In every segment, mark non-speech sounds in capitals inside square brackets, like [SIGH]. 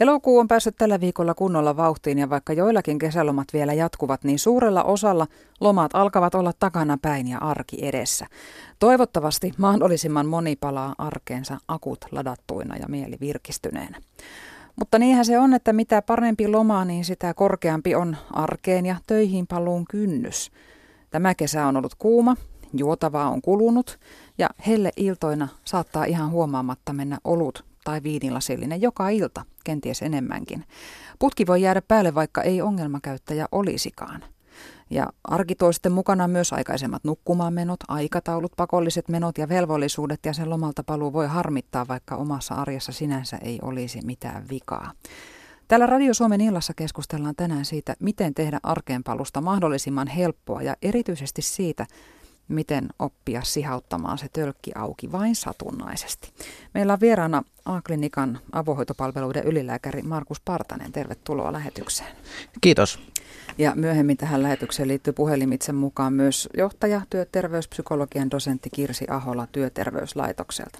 Elokuu on päässyt tällä viikolla kunnolla vauhtiin ja vaikka joillakin kesälomat vielä jatkuvat, niin suurella osalla lomat alkavat olla takana päin ja arki edessä. Toivottavasti mahdollisimman moni palaa arkeensa akut ladattuina ja mieli virkistyneenä. Mutta niinhän se on, että mitä parempi loma, niin sitä korkeampi on arkeen ja töihin paluun kynnys. Tämä kesä on ollut kuuma, juotavaa on kulunut ja helle iltoina saattaa ihan huomaamatta mennä olut tai viinilasillinen joka ilta, kenties enemmänkin. Putki voi jäädä päälle, vaikka ei ongelmakäyttäjä olisikaan. Ja arki tuo sitten mukana myös aikaisemmat nukkumaanmenot, aikataulut, pakolliset menot ja velvollisuudet ja sen lomalta paluu voi harmittaa, vaikka omassa arjessa sinänsä ei olisi mitään vikaa. Täällä Radio Suomen illassa keskustellaan tänään siitä, miten tehdä arkeenpalusta mahdollisimman helppoa ja erityisesti siitä, miten oppia sihauttamaan se tölkki auki vain satunnaisesti. Meillä on vieraana A-klinikan avohoitopalveluiden ylilääkäri Markus Partanen. Tervetuloa lähetykseen. Kiitos. Ja myöhemmin tähän lähetykseen liittyy puhelimitsen mukaan myös johtaja, työterveyspsykologian dosentti Kirsi Ahola työterveyslaitokselta.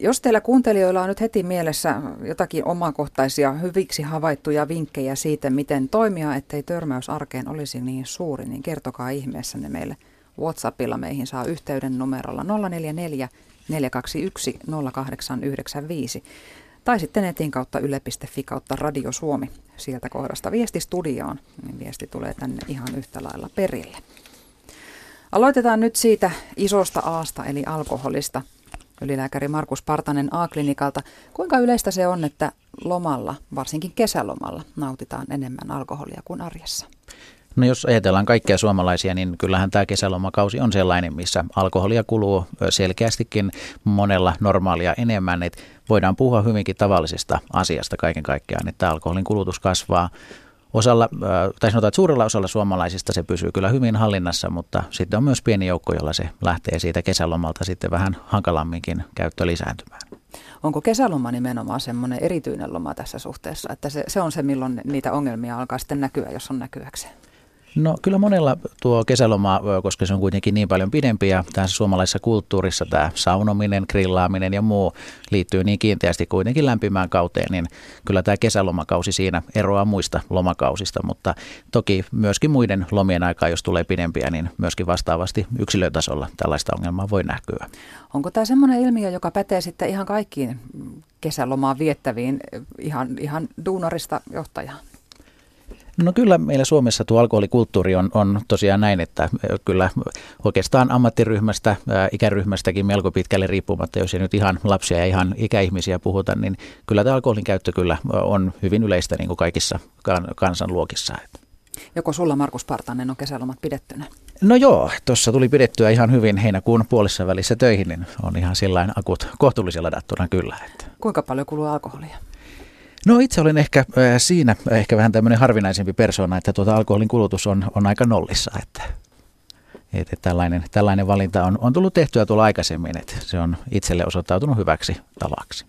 Jos teillä kuuntelijoilla on nyt heti mielessä jotakin omakohtaisia hyviksi havaittuja vinkkejä siitä, miten toimia, ettei törmäys arkeen olisi niin suuri, niin kertokaa ihmeessä ne meille – WhatsAppilla meihin saa yhteyden numerolla 044 421 0895 tai sitten netin kautta yle.fi kautta Radio Suomi. Sieltä kohdasta viesti studioon, niin viesti tulee tänne ihan yhtä lailla perille. Aloitetaan nyt siitä isosta aasta eli alkoholista. Ylilääkäri Markus Partanen A-klinikalta. Kuinka yleistä se on, että lomalla, varsinkin kesälomalla, nautitaan enemmän alkoholia kuin arjessa? No jos ajatellaan kaikkia suomalaisia, niin kyllähän tämä kesälomakausi on sellainen, missä alkoholia kuluu selkeästikin monella normaalia enemmän. Että voidaan puhua hyvinkin tavallisesta asiasta kaiken kaikkiaan, että alkoholin kulutus kasvaa. Osalla, tai sanotaan, että suurella osalla suomalaisista se pysyy kyllä hyvin hallinnassa, mutta sitten on myös pieni joukko, jolla se lähtee siitä kesälomalta sitten vähän hankalamminkin käyttö lisääntymään. Onko kesäloma nimenomaan semmoinen erityinen loma tässä suhteessa, että se, se on se, milloin niitä ongelmia alkaa sitten näkyä, jos on näkyäkseen? No kyllä monella tuo kesäloma, koska se on kuitenkin niin paljon pidempi ja tässä suomalaisessa kulttuurissa tämä saunominen, grillaaminen ja muu liittyy niin kiinteästi kuitenkin lämpimään kauteen, niin kyllä tämä kesälomakausi siinä eroaa muista lomakausista, mutta toki myöskin muiden lomien aikaa, jos tulee pidempiä, niin myöskin vastaavasti yksilötasolla tällaista ongelmaa voi näkyä. Onko tämä semmoinen ilmiö, joka pätee sitten ihan kaikkiin kesälomaa viettäviin ihan, ihan duunarista johtajaan? No kyllä meillä Suomessa tuo alkoholikulttuuri on, on tosiaan näin, että kyllä oikeastaan ammattiryhmästä, ikäryhmästäkin melko pitkälle riippumatta, jos ei nyt ihan lapsia ja ihan ikäihmisiä puhuta, niin kyllä tämä alkoholin käyttö kyllä on hyvin yleistä niin kuin kaikissa kansanluokissa. Joko sulla Markus Partanen on kesälomat pidettynä? No joo, tuossa tuli pidettyä ihan hyvin heinäkuun puolessa välissä töihin, niin on ihan sillain akut kohtuullisia ladattuna kyllä. Että. Kuinka paljon kuluu alkoholia? No itse olen ehkä äh, siinä ehkä vähän tämmöinen harvinaisempi persona, että tuota alkoholin kulutus on, on aika nollissa, että, että tällainen, tällainen valinta on, on tullut tehtyä tuolla aikaisemmin, että se on itselle osoittautunut hyväksi tavaksi.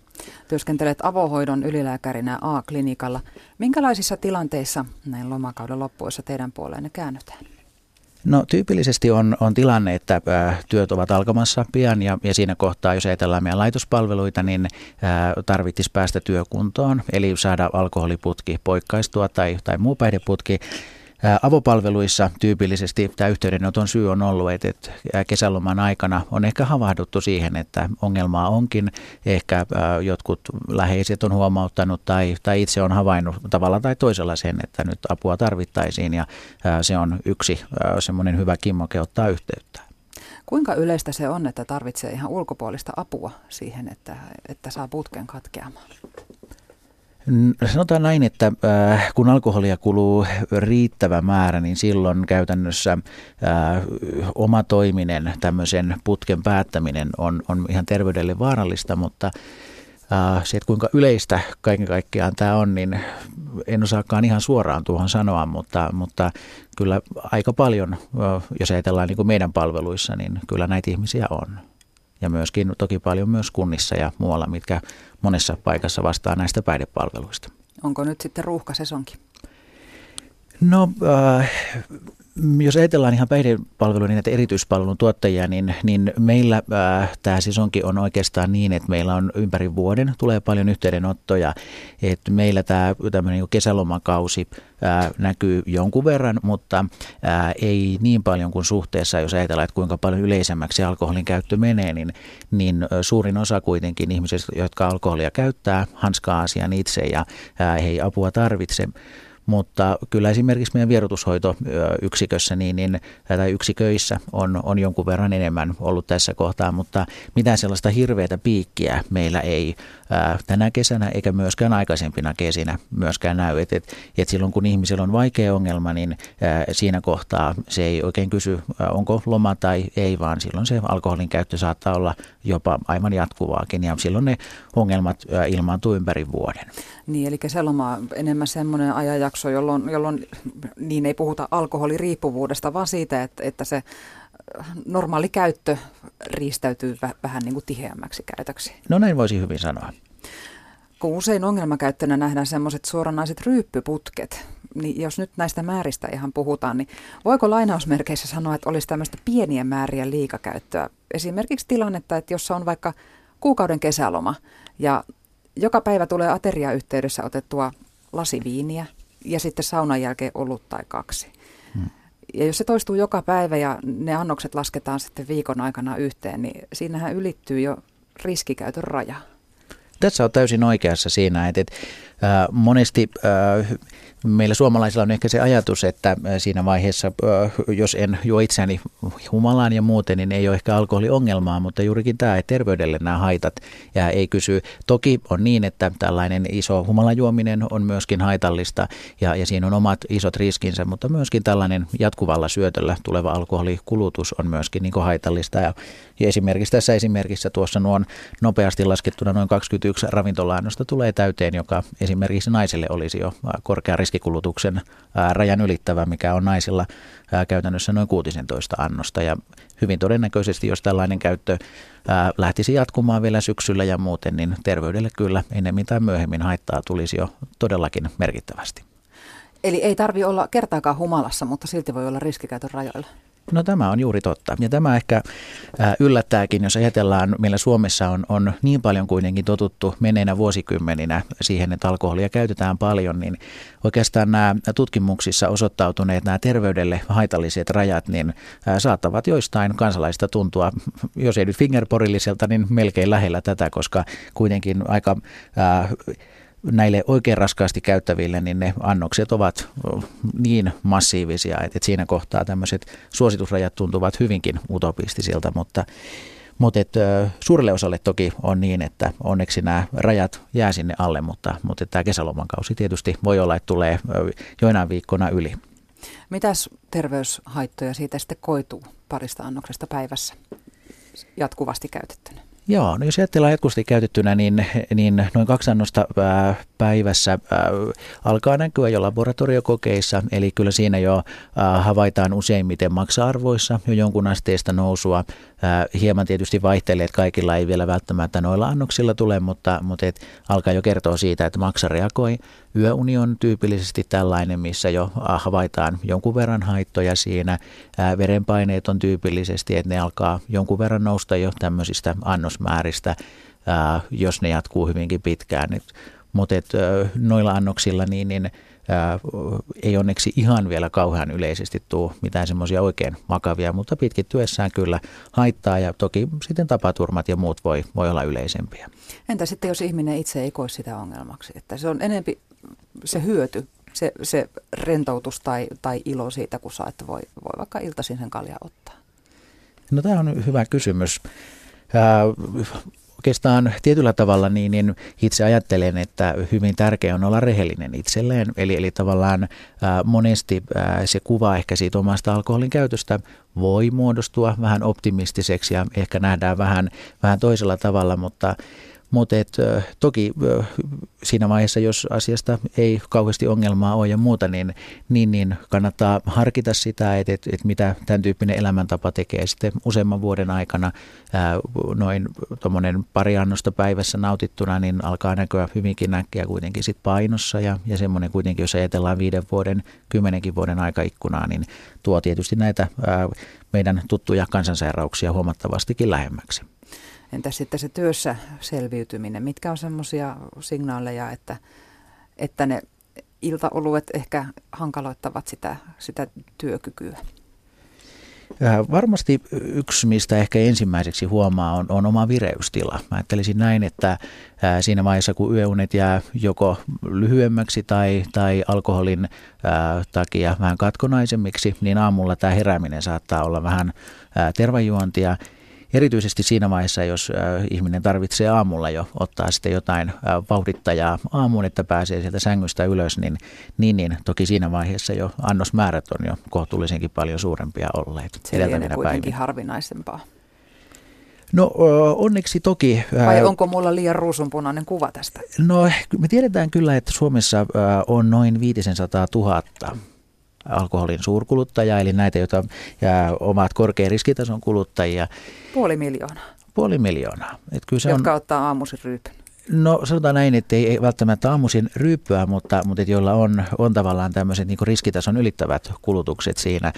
Työskentelet avohoidon ylilääkärinä A-klinikalla. Minkälaisissa tilanteissa näin lomakauden loppuessa teidän puoleenne käännytään? No tyypillisesti on, on tilanne, että ää, äh, työt ovat alkamassa pian ja, ja siinä kohtaa, jos ajatellaan meidän laitospalveluita, niin ää, äh, tarvitsisi päästä työkuntoon, eli saada alkoholiputki poikkaistua tai, tai muu päihdeputki. Avopalveluissa tyypillisesti tämä yhteydenoton syy on ollut, että kesäloman aikana on ehkä havahduttu siihen, että ongelmaa onkin. Ehkä jotkut läheiset on huomauttanut tai, tai itse on havainnut tavalla tai toisella sen, että nyt apua tarvittaisiin ja se on yksi semmoinen hyvä kimmoke ottaa yhteyttä. Kuinka yleistä se on, että tarvitsee ihan ulkopuolista apua siihen, että, että saa putken katkeamaan? Sanotaan näin, että äh, kun alkoholia kuluu riittävä määrä, niin silloin käytännössä äh, oma toiminen, tämmöisen putken päättäminen on, on ihan terveydelle vaarallista, mutta äh, se, että kuinka yleistä kaiken kaikkiaan tämä on, niin en osaakaan ihan suoraan tuohon sanoa, mutta, mutta kyllä aika paljon, jos ajatellaan niin kuin meidän palveluissa, niin kyllä näitä ihmisiä on ja myöskin toki paljon myös kunnissa ja muualla, mitkä monessa paikassa vastaa näistä päihdepalveluista. Onko nyt sitten ruuhkasesonkin? No äh, jos ajatellaan ihan päihdepalveluiden näitä erityispalvelun tuottajia, niin, niin meillä äh, tämä sisonkin on oikeastaan niin, että meillä on ympäri vuoden tulee paljon yhteydenottoja. Että meillä tämä tämmöinen kesälomakausi äh, näkyy jonkun verran, mutta äh, ei niin paljon kuin suhteessa, jos ajatellaan, että kuinka paljon yleisemmäksi alkoholin käyttö menee, niin, niin äh, suurin osa kuitenkin ihmisistä, jotka alkoholia käyttää, hanskaa asian itse ja äh, ei apua tarvitse. Mutta kyllä esimerkiksi meidän vierotushoitoyksikössä niin, niin, tai yksiköissä on, on jonkun verran enemmän ollut tässä kohtaa, mutta mitään sellaista hirveätä piikkiä meillä ei ää, tänä kesänä eikä myöskään aikaisempina kesinä myöskään näy. Et, et, et silloin kun ihmisellä on vaikea ongelma, niin ää, siinä kohtaa se ei oikein kysy, ää, onko loma tai ei, vaan silloin se alkoholin käyttö saattaa olla jopa aivan jatkuvaakin ja silloin ne ongelmat ää, ilmaantuu ympäri vuoden. Niin, eli kesäloma on enemmän semmoinen ajanjakso, jolloin, jolloin niin ei puhuta alkoholiriippuvuudesta, vaan siitä, että, että se normaali käyttö riistäytyy vähän niin kuin tiheämmäksi käytöksi. No näin voisi hyvin sanoa. Kun usein ongelmakäyttönä nähdään semmoiset suoranaiset ryyppyputket, niin jos nyt näistä määristä ihan puhutaan, niin voiko lainausmerkeissä sanoa, että olisi tämmöistä pieniä määriä liikakäyttöä? Esimerkiksi tilannetta, että jos on vaikka kuukauden kesäloma ja joka päivä tulee ateriayhteydessä otettua lasi viiniä ja sitten saunan jälkeen ollut tai kaksi. Hmm. Ja jos se toistuu joka päivä ja ne annokset lasketaan sitten viikon aikana yhteen, niin siinähän ylittyy jo riskikäytön raja. Tässä on täysin oikeassa siinä, että, että äh, monesti äh, Meillä suomalaisilla on ehkä se ajatus, että äh, siinä vaiheessa, äh, jos en juo itseäni humalaan ja muuten, niin ei ole ehkä alkoholiongelmaa, mutta juurikin tämä, että terveydelle nämä haitat ja ei kysy. Toki on niin, että tällainen iso humalajuominen on myöskin haitallista ja, ja siinä on omat isot riskinsä, mutta myöskin tällainen jatkuvalla syötöllä tuleva alkoholikulutus on myöskin niin haitallista. Ja, ja esimerkiksi tässä esimerkissä tuossa nuon nopeasti laskettuna noin 21 ravintolaannosta tulee täyteen, joka esimerkiksi naiselle olisi jo korkea riskikulutuksen rajan ylittävä, mikä on naisilla käytännössä noin 16 annosta. Ja hyvin todennäköisesti, jos tällainen käyttö lähtisi jatkumaan vielä syksyllä ja muuten, niin terveydelle kyllä enemmän tai myöhemmin haittaa tulisi jo todellakin merkittävästi. Eli ei tarvi olla kertaakaan humalassa, mutta silti voi olla riskikäytön rajoilla. No tämä on juuri totta. Ja tämä ehkä yllättääkin, jos ajatellaan, meillä Suomessa on, on niin paljon kuitenkin totuttu meneinä vuosikymmeninä siihen, että alkoholia käytetään paljon, niin oikeastaan nämä tutkimuksissa osoittautuneet nämä terveydelle haitalliset rajat, niin saattavat joistain kansalaista tuntua, jos ei nyt fingerporilliselta, niin melkein lähellä tätä, koska kuitenkin aika näille oikein raskaasti käyttäville, niin ne annokset ovat niin massiivisia, että siinä kohtaa tämmöiset suositusrajat tuntuvat hyvinkin utopistisilta, mutta mutta et, suurelle osalle toki on niin, että onneksi nämä rajat jää sinne alle, mutta, mutta tämä kesälomakausi tietysti voi olla, että tulee joinain viikkona yli. Mitäs terveyshaittoja siitä sitten koituu parista annoksesta päivässä jatkuvasti käytettynä? Joo, no jos ajatellaan jatkuvasti käytettynä, niin, niin noin kaksi annosta päivässä alkaa näkyä jo laboratoriokokeissa, eli kyllä siinä jo havaitaan useimmiten maksa-arvoissa jo jonkun asteista nousua. Hieman tietysti vaihtelee, että kaikilla ei vielä välttämättä noilla annoksilla tule, mutta, mutta et alkaa jo kertoa siitä, että maksa reagoi. Yöuni on tyypillisesti tällainen, missä jo havaitaan jonkun verran haittoja siinä. Verenpaineet on tyypillisesti, että ne alkaa jonkun verran nousta jo tämmöisistä annosmääristä, jos ne jatkuu hyvinkin pitkään. Mutta noilla annoksilla niin, niin ää, ei onneksi ihan vielä kauhean yleisesti tule mitään semmoisia oikein vakavia, mutta pitkittyessään kyllä haittaa ja toki sitten tapaturmat ja muut voi, voi olla yleisempiä. Entä sitten jos ihminen itse ei koe sitä ongelmaksi, että se on enempi se hyöty, se, se rentoutus tai, tai ilo siitä, kun saa, että voi, voi vaikka iltaisin sen kalja ottaa? No tämä on hyvä kysymys. Äh, oikeastaan tietyllä tavalla niin, niin itse ajattelen, että hyvin tärkeää on olla rehellinen itselleen. Eli, eli tavallaan ää, monesti ää, se kuva ehkä siitä omasta alkoholin käytöstä voi muodostua vähän optimistiseksi ja ehkä nähdään vähän, vähän toisella tavalla, mutta Mutta et, toki siinä vaiheessa, jos asiasta ei kauheasti ongelmaa ole ja muuta, niin, niin, niin kannattaa harkita sitä, että, että, että mitä tämän tyyppinen elämäntapa tekee sitten useamman vuoden aikana noin tuommoinen pari annosta päivässä nautittuna, niin alkaa näkyä hyvinkin näkkiä kuitenkin sit painossa ja, ja semmoinen kuitenkin, jos ajatellaan viiden vuoden, kymmenenkin vuoden aikaikkunaa, niin tuo tietysti näitä meidän tuttuja kansansairauksia huomattavastikin lähemmäksi. Entä sitten se työssä selviytyminen? Mitkä on semmoisia signaaleja, että, että ne iltaoluet ehkä hankaloittavat sitä, sitä työkykyä? Varmasti yksi, mistä ehkä ensimmäiseksi huomaa, on, on oma vireystila. Mä ajattelisin näin, että siinä vaiheessa, kun yöunet jää joko lyhyemmäksi tai, tai alkoholin ää, takia vähän katkonaisemmiksi, niin aamulla tämä herääminen saattaa olla vähän ää, tervajuontia – erityisesti siinä vaiheessa, jos ihminen tarvitsee aamulla jo ottaa sitten jotain vauhdittajaa aamuun, että pääsee sieltä sängystä ylös, niin, niin, niin toki siinä vaiheessa jo annosmäärät on jo kohtuullisenkin paljon suurempia olleet. Se on kuitenkin päivinä. harvinaisempaa. No onneksi toki. Vai onko mulla liian ruusunpunainen kuva tästä? No me tiedetään kyllä, että Suomessa on noin 500 000 alkoholin suurkuluttaja, eli näitä, joita ja omat korkean riskitason kuluttajia. Puoli miljoonaa. Puoli miljoonaa. Et kyllä se Jotka on, ottaa aamuisin ryypyn. No sanotaan näin, että ei, ei välttämättä aamuisin ryyppyä, mutta, mutta et joilla on, on tavallaan tämmöiset niin riskitason ylittävät kulutukset siinä.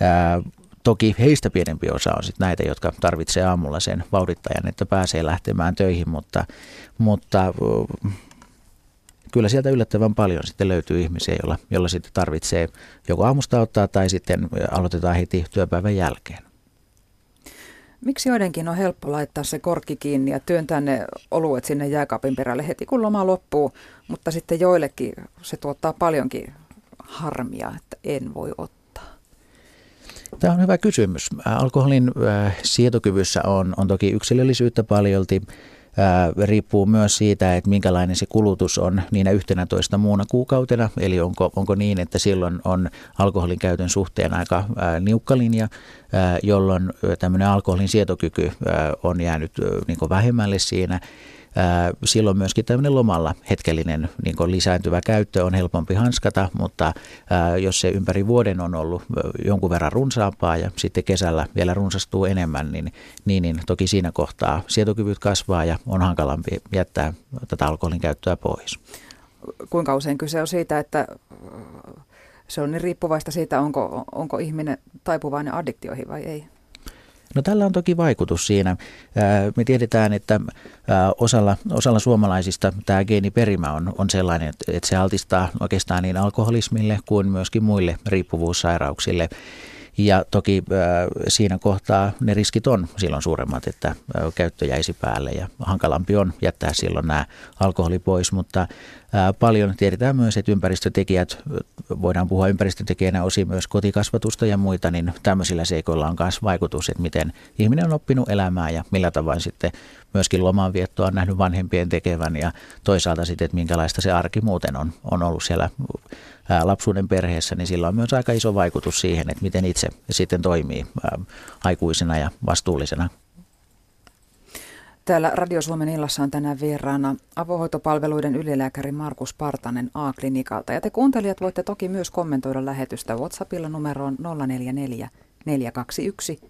Ää, toki heistä pienempi osa on sitten näitä, jotka tarvitsee aamulla sen vauhdittajan, että pääsee lähtemään töihin, mutta, mutta kyllä sieltä yllättävän paljon sitten löytyy ihmisiä, joilla, joilla sitten tarvitsee joko aamusta ottaa tai sitten aloitetaan heti työpäivän jälkeen. Miksi joidenkin on helppo laittaa se korkki kiinni ja työntää ne oluet sinne jääkaapin perälle heti kun loma loppuu, mutta sitten joillekin se tuottaa paljonkin harmia, että en voi ottaa? Tämä on hyvä kysymys. Alkoholin sietokyvyssä on, on toki yksilöllisyyttä paljolti riippuu myös siitä, että minkälainen se kulutus on niinä yhtenä toista muuna kuukautena. Eli onko, onko niin, että silloin on alkoholin käytön suhteen aika niukka linja, jolloin tämmöinen alkoholin sietokyky on jäänyt niin vähemmälle siinä silloin myöskin tämmöinen lomalla hetkellinen niin lisääntyvä käyttö on helpompi hanskata, mutta jos se ympäri vuoden on ollut jonkun verran runsaampaa ja sitten kesällä vielä runsastuu enemmän, niin, niin, niin toki siinä kohtaa sietokyvyt kasvaa ja on hankalampi jättää tätä alkoholin käyttöä pois. Kuinka usein kyse on siitä, että se on niin riippuvaista siitä, onko, onko ihminen taipuvainen addiktioihin vai ei? No tällä on toki vaikutus siinä. Me tiedetään, että osalla, osalla suomalaisista tämä geeniperimä on, on sellainen, että se altistaa oikeastaan niin alkoholismille kuin myöskin muille riippuvuussairauksille. Ja toki siinä kohtaa ne riskit on silloin suuremmat, että käyttö jäisi päälle ja hankalampi on jättää silloin nämä alkoholi pois, mutta paljon tiedetään myös, että ympäristötekijät, voidaan puhua ympäristötekijänä osin myös kotikasvatusta ja muita, niin tämmöisillä seikoilla on myös vaikutus, että miten ihminen on oppinut elämää ja millä tavoin sitten myöskin lomanviettoa on nähnyt vanhempien tekevän ja toisaalta sitten, että minkälaista se arki muuten on, on ollut siellä lapsuuden perheessä, niin sillä on myös aika iso vaikutus siihen, että miten itse sitten toimii aikuisena ja vastuullisena Täällä Radio Suomen illassa on tänään vieraana avohoitopalveluiden ylilääkäri Markus Partanen A-klinikalta. Ja te kuuntelijat voitte toki myös kommentoida lähetystä WhatsAppilla numeroon 044 421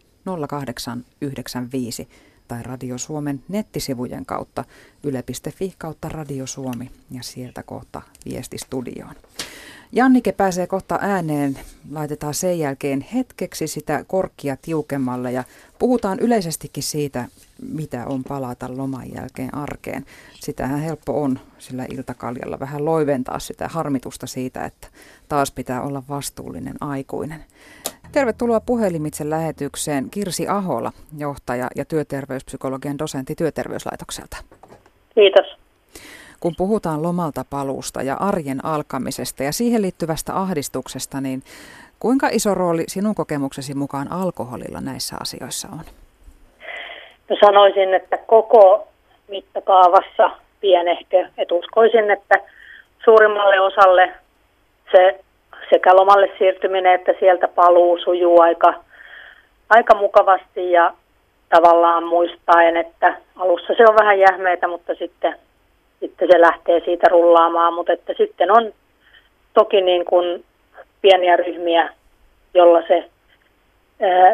0895 tai Radio Suomen nettisivujen kautta yle.fi kautta Radio Suomi ja sieltä kohta viestistudioon. Jannike pääsee kohta ääneen. Laitetaan sen jälkeen hetkeksi sitä korkkia tiukemmalle ja puhutaan yleisestikin siitä, mitä on palata loman jälkeen arkeen. Sitähän helppo on sillä iltakaljalla vähän loiventaa sitä harmitusta siitä, että taas pitää olla vastuullinen aikuinen. Tervetuloa puhelimitse lähetykseen Kirsi Ahola, johtaja ja työterveyspsykologian dosentti Työterveyslaitokselta. Kiitos. Kun puhutaan lomalta paluusta ja arjen alkamisesta ja siihen liittyvästä ahdistuksesta, niin kuinka iso rooli sinun kokemuksesi mukaan alkoholilla näissä asioissa on? No sanoisin, että koko mittakaavassa pienehkö. Et uskoisin, että suurimmalle osalle se sekä lomalle siirtyminen että sieltä paluu sujuu aika, aika mukavasti ja tavallaan muistaen, että alussa se on vähän jähmeitä, mutta sitten, sitten se lähtee siitä rullaamaan, mutta että sitten on toki niin kuin pieniä ryhmiä, jolla se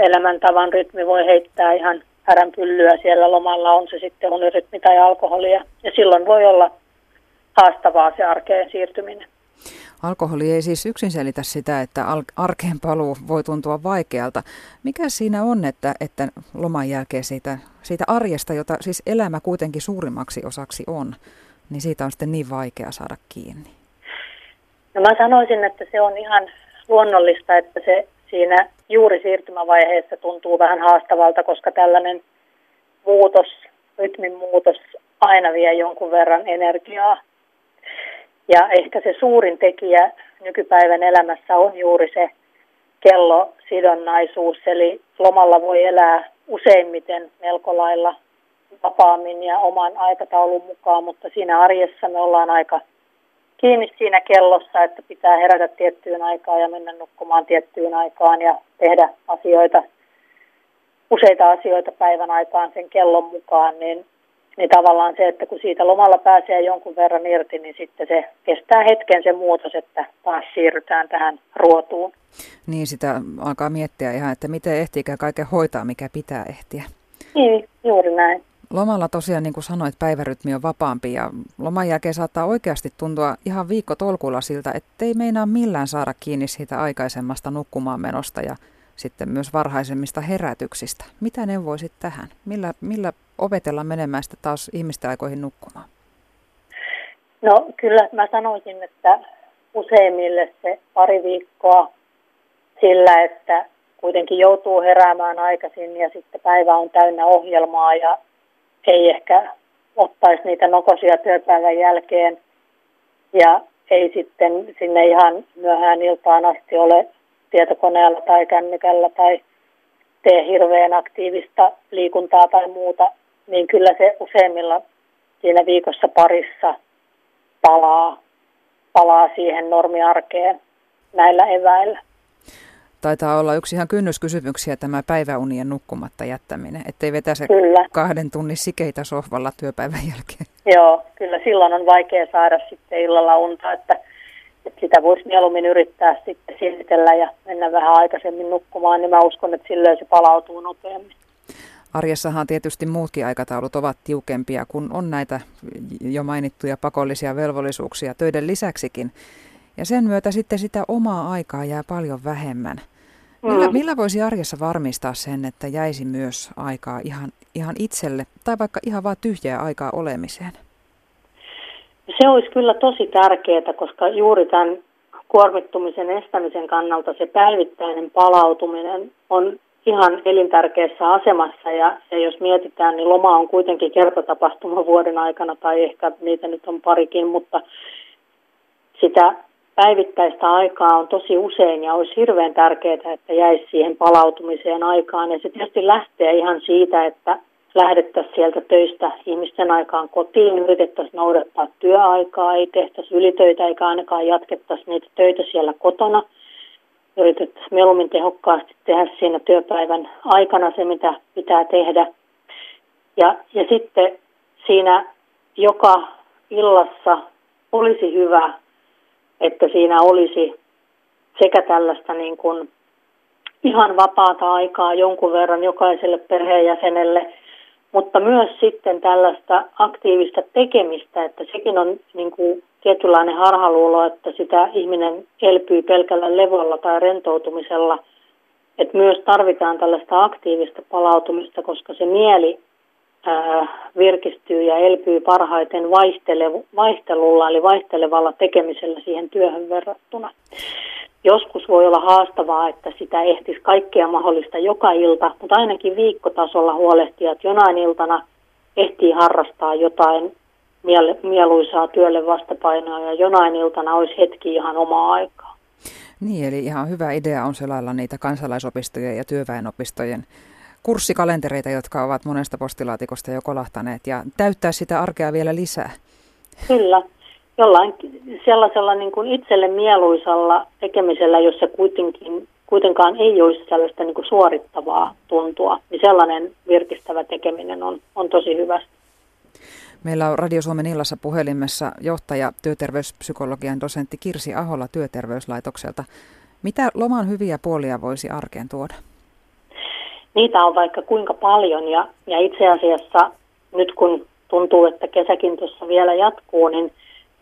elämäntavan rytmi voi heittää ihan häränpyllyä siellä lomalla, on se sitten unirytmi tai alkoholia. Ja silloin voi olla haastavaa se arkeen siirtyminen. Alkoholi ei siis yksin selitä sitä, että arkeen paluu voi tuntua vaikealta. Mikä siinä on, että, että loman jälkeen siitä, siitä arjesta, jota siis elämä kuitenkin suurimmaksi osaksi on, niin siitä on sitten niin vaikea saada kiinni? No mä sanoisin, että se on ihan luonnollista, että se siinä juuri siirtymävaiheessa tuntuu vähän haastavalta, koska tällainen muutos, rytmin muutos aina vie jonkun verran energiaa. Ja ehkä se suurin tekijä nykypäivän elämässä on juuri se kellosidonnaisuus, eli lomalla voi elää useimmiten melko lailla vapaammin ja oman aikataulun mukaan, mutta siinä arjessa me ollaan aika kiinni siinä kellossa, että pitää herätä tiettyyn aikaan ja mennä nukkumaan tiettyyn aikaan ja tehdä asioita, useita asioita päivän aikaan sen kellon mukaan, niin, niin tavallaan se, että kun siitä lomalla pääsee jonkun verran irti, niin sitten se kestää hetken se muutos, että taas siirrytään tähän ruotuun. Niin, sitä alkaa miettiä ihan, että miten ehtiikään kaiken hoitaa, mikä pitää ehtiä. Niin, juuri näin. Lomalla tosiaan, niin kuin sanoit, päivärytmi on vapaampi ja loman jälkeen saattaa oikeasti tuntua ihan viikko tolkulla siltä, ettei meinaa millään saada kiinni siitä aikaisemmasta nukkumaan menosta ja sitten myös varhaisemmista herätyksistä. Mitä neuvoisit tähän? Millä, millä opetellaan menemään sitten taas ihmisten aikoihin nukkumaan? No kyllä mä sanoisin, että useimmille se pari viikkoa sillä, että kuitenkin joutuu heräämään aikaisin ja sitten päivä on täynnä ohjelmaa ja ei ehkä ottaisi niitä nokosia työpäivän jälkeen. Ja ei sitten sinne ihan myöhään iltaan asti ole tietokoneella tai kännykällä tai tee hirveän aktiivista liikuntaa tai muuta, niin kyllä se useimmilla siinä viikossa parissa palaa, palaa siihen normiarkeen näillä eväillä taitaa olla yksi ihan kynnyskysymyksiä tämä päiväunien nukkumatta jättäminen, ettei vetäse kyllä. kahden tunnin sikeitä sohvalla työpäivän jälkeen. [LAUGHS] Joo, kyllä silloin on vaikea saada sitten illalla unta, että, että sitä voisi mieluummin yrittää sitten siirtellä ja mennä vähän aikaisemmin nukkumaan, niin mä uskon, että silloin se palautuu nopeammin. Arjessahan tietysti muutkin aikataulut ovat tiukempia, kun on näitä jo mainittuja pakollisia velvollisuuksia töiden lisäksikin. Ja sen myötä sitten sitä omaa aikaa jää paljon vähemmän. Millä, millä voisi arjessa varmistaa sen, että jäisi myös aikaa ihan, ihan itselle tai vaikka ihan vaan tyhjää aikaa olemiseen? Se olisi kyllä tosi tärkeää, koska juuri tämän kuormittumisen estämisen kannalta se päivittäinen palautuminen on ihan elintärkeässä asemassa ja, ja jos mietitään, niin loma on kuitenkin kertotapahtuma vuoden aikana tai ehkä niitä nyt on parikin, mutta sitä päivittäistä aikaa on tosi usein ja olisi hirveän tärkeää, että jäisi siihen palautumiseen aikaan. Ja se tietysti lähtee ihan siitä, että lähdettäisiin sieltä töistä ihmisten aikaan kotiin, yritettäisiin noudattaa työaikaa, ei tehtäisi ylitöitä eikä ainakaan jatkettaisi niitä töitä siellä kotona. Yritettäisiin mieluummin tehokkaasti tehdä siinä työpäivän aikana se, mitä pitää tehdä. Ja, ja sitten siinä joka illassa olisi hyvä että siinä olisi sekä tällaista niin kuin ihan vapaata aikaa jonkun verran jokaiselle perheenjäsenelle, mutta myös sitten tällaista aktiivista tekemistä, että sekin on niin kuin tietynlainen harhaluulo, että sitä ihminen elpyy pelkällä levolla tai rentoutumisella. Että myös tarvitaan tällaista aktiivista palautumista, koska se mieli virkistyy ja elpyy parhaiten vaihtelulla, eli vaihtelevalla tekemisellä siihen työhön verrattuna. Joskus voi olla haastavaa, että sitä ehtisi kaikkea mahdollista joka ilta, mutta ainakin viikkotasolla huolehtia, että jonain iltana ehtii harrastaa jotain mieluisaa työlle vastapainoa ja jonain iltana olisi hetki ihan omaa aikaa. Niin, eli ihan hyvä idea on selailla niitä kansalaisopistojen ja työväenopistojen kurssikalentereita, jotka ovat monesta postilaatikosta jo kolahtaneet ja täyttää sitä arkea vielä lisää. Kyllä. Jollain sellaisella niin kuin itselle mieluisalla tekemisellä, jossa kuitenkin kuitenkaan ei olisi sellaista niin kuin suorittavaa tuntua, niin sellainen virkistävä tekeminen on, on tosi hyvä. Meillä on Radio Suomen illassa puhelimessa johtaja työterveyspsykologian dosentti Kirsi Ahola työterveyslaitokselta. Mitä loman hyviä puolia voisi arkeen tuoda? Niitä on vaikka kuinka paljon ja, ja itse asiassa nyt kun tuntuu, että kesäkin tuossa vielä jatkuu, niin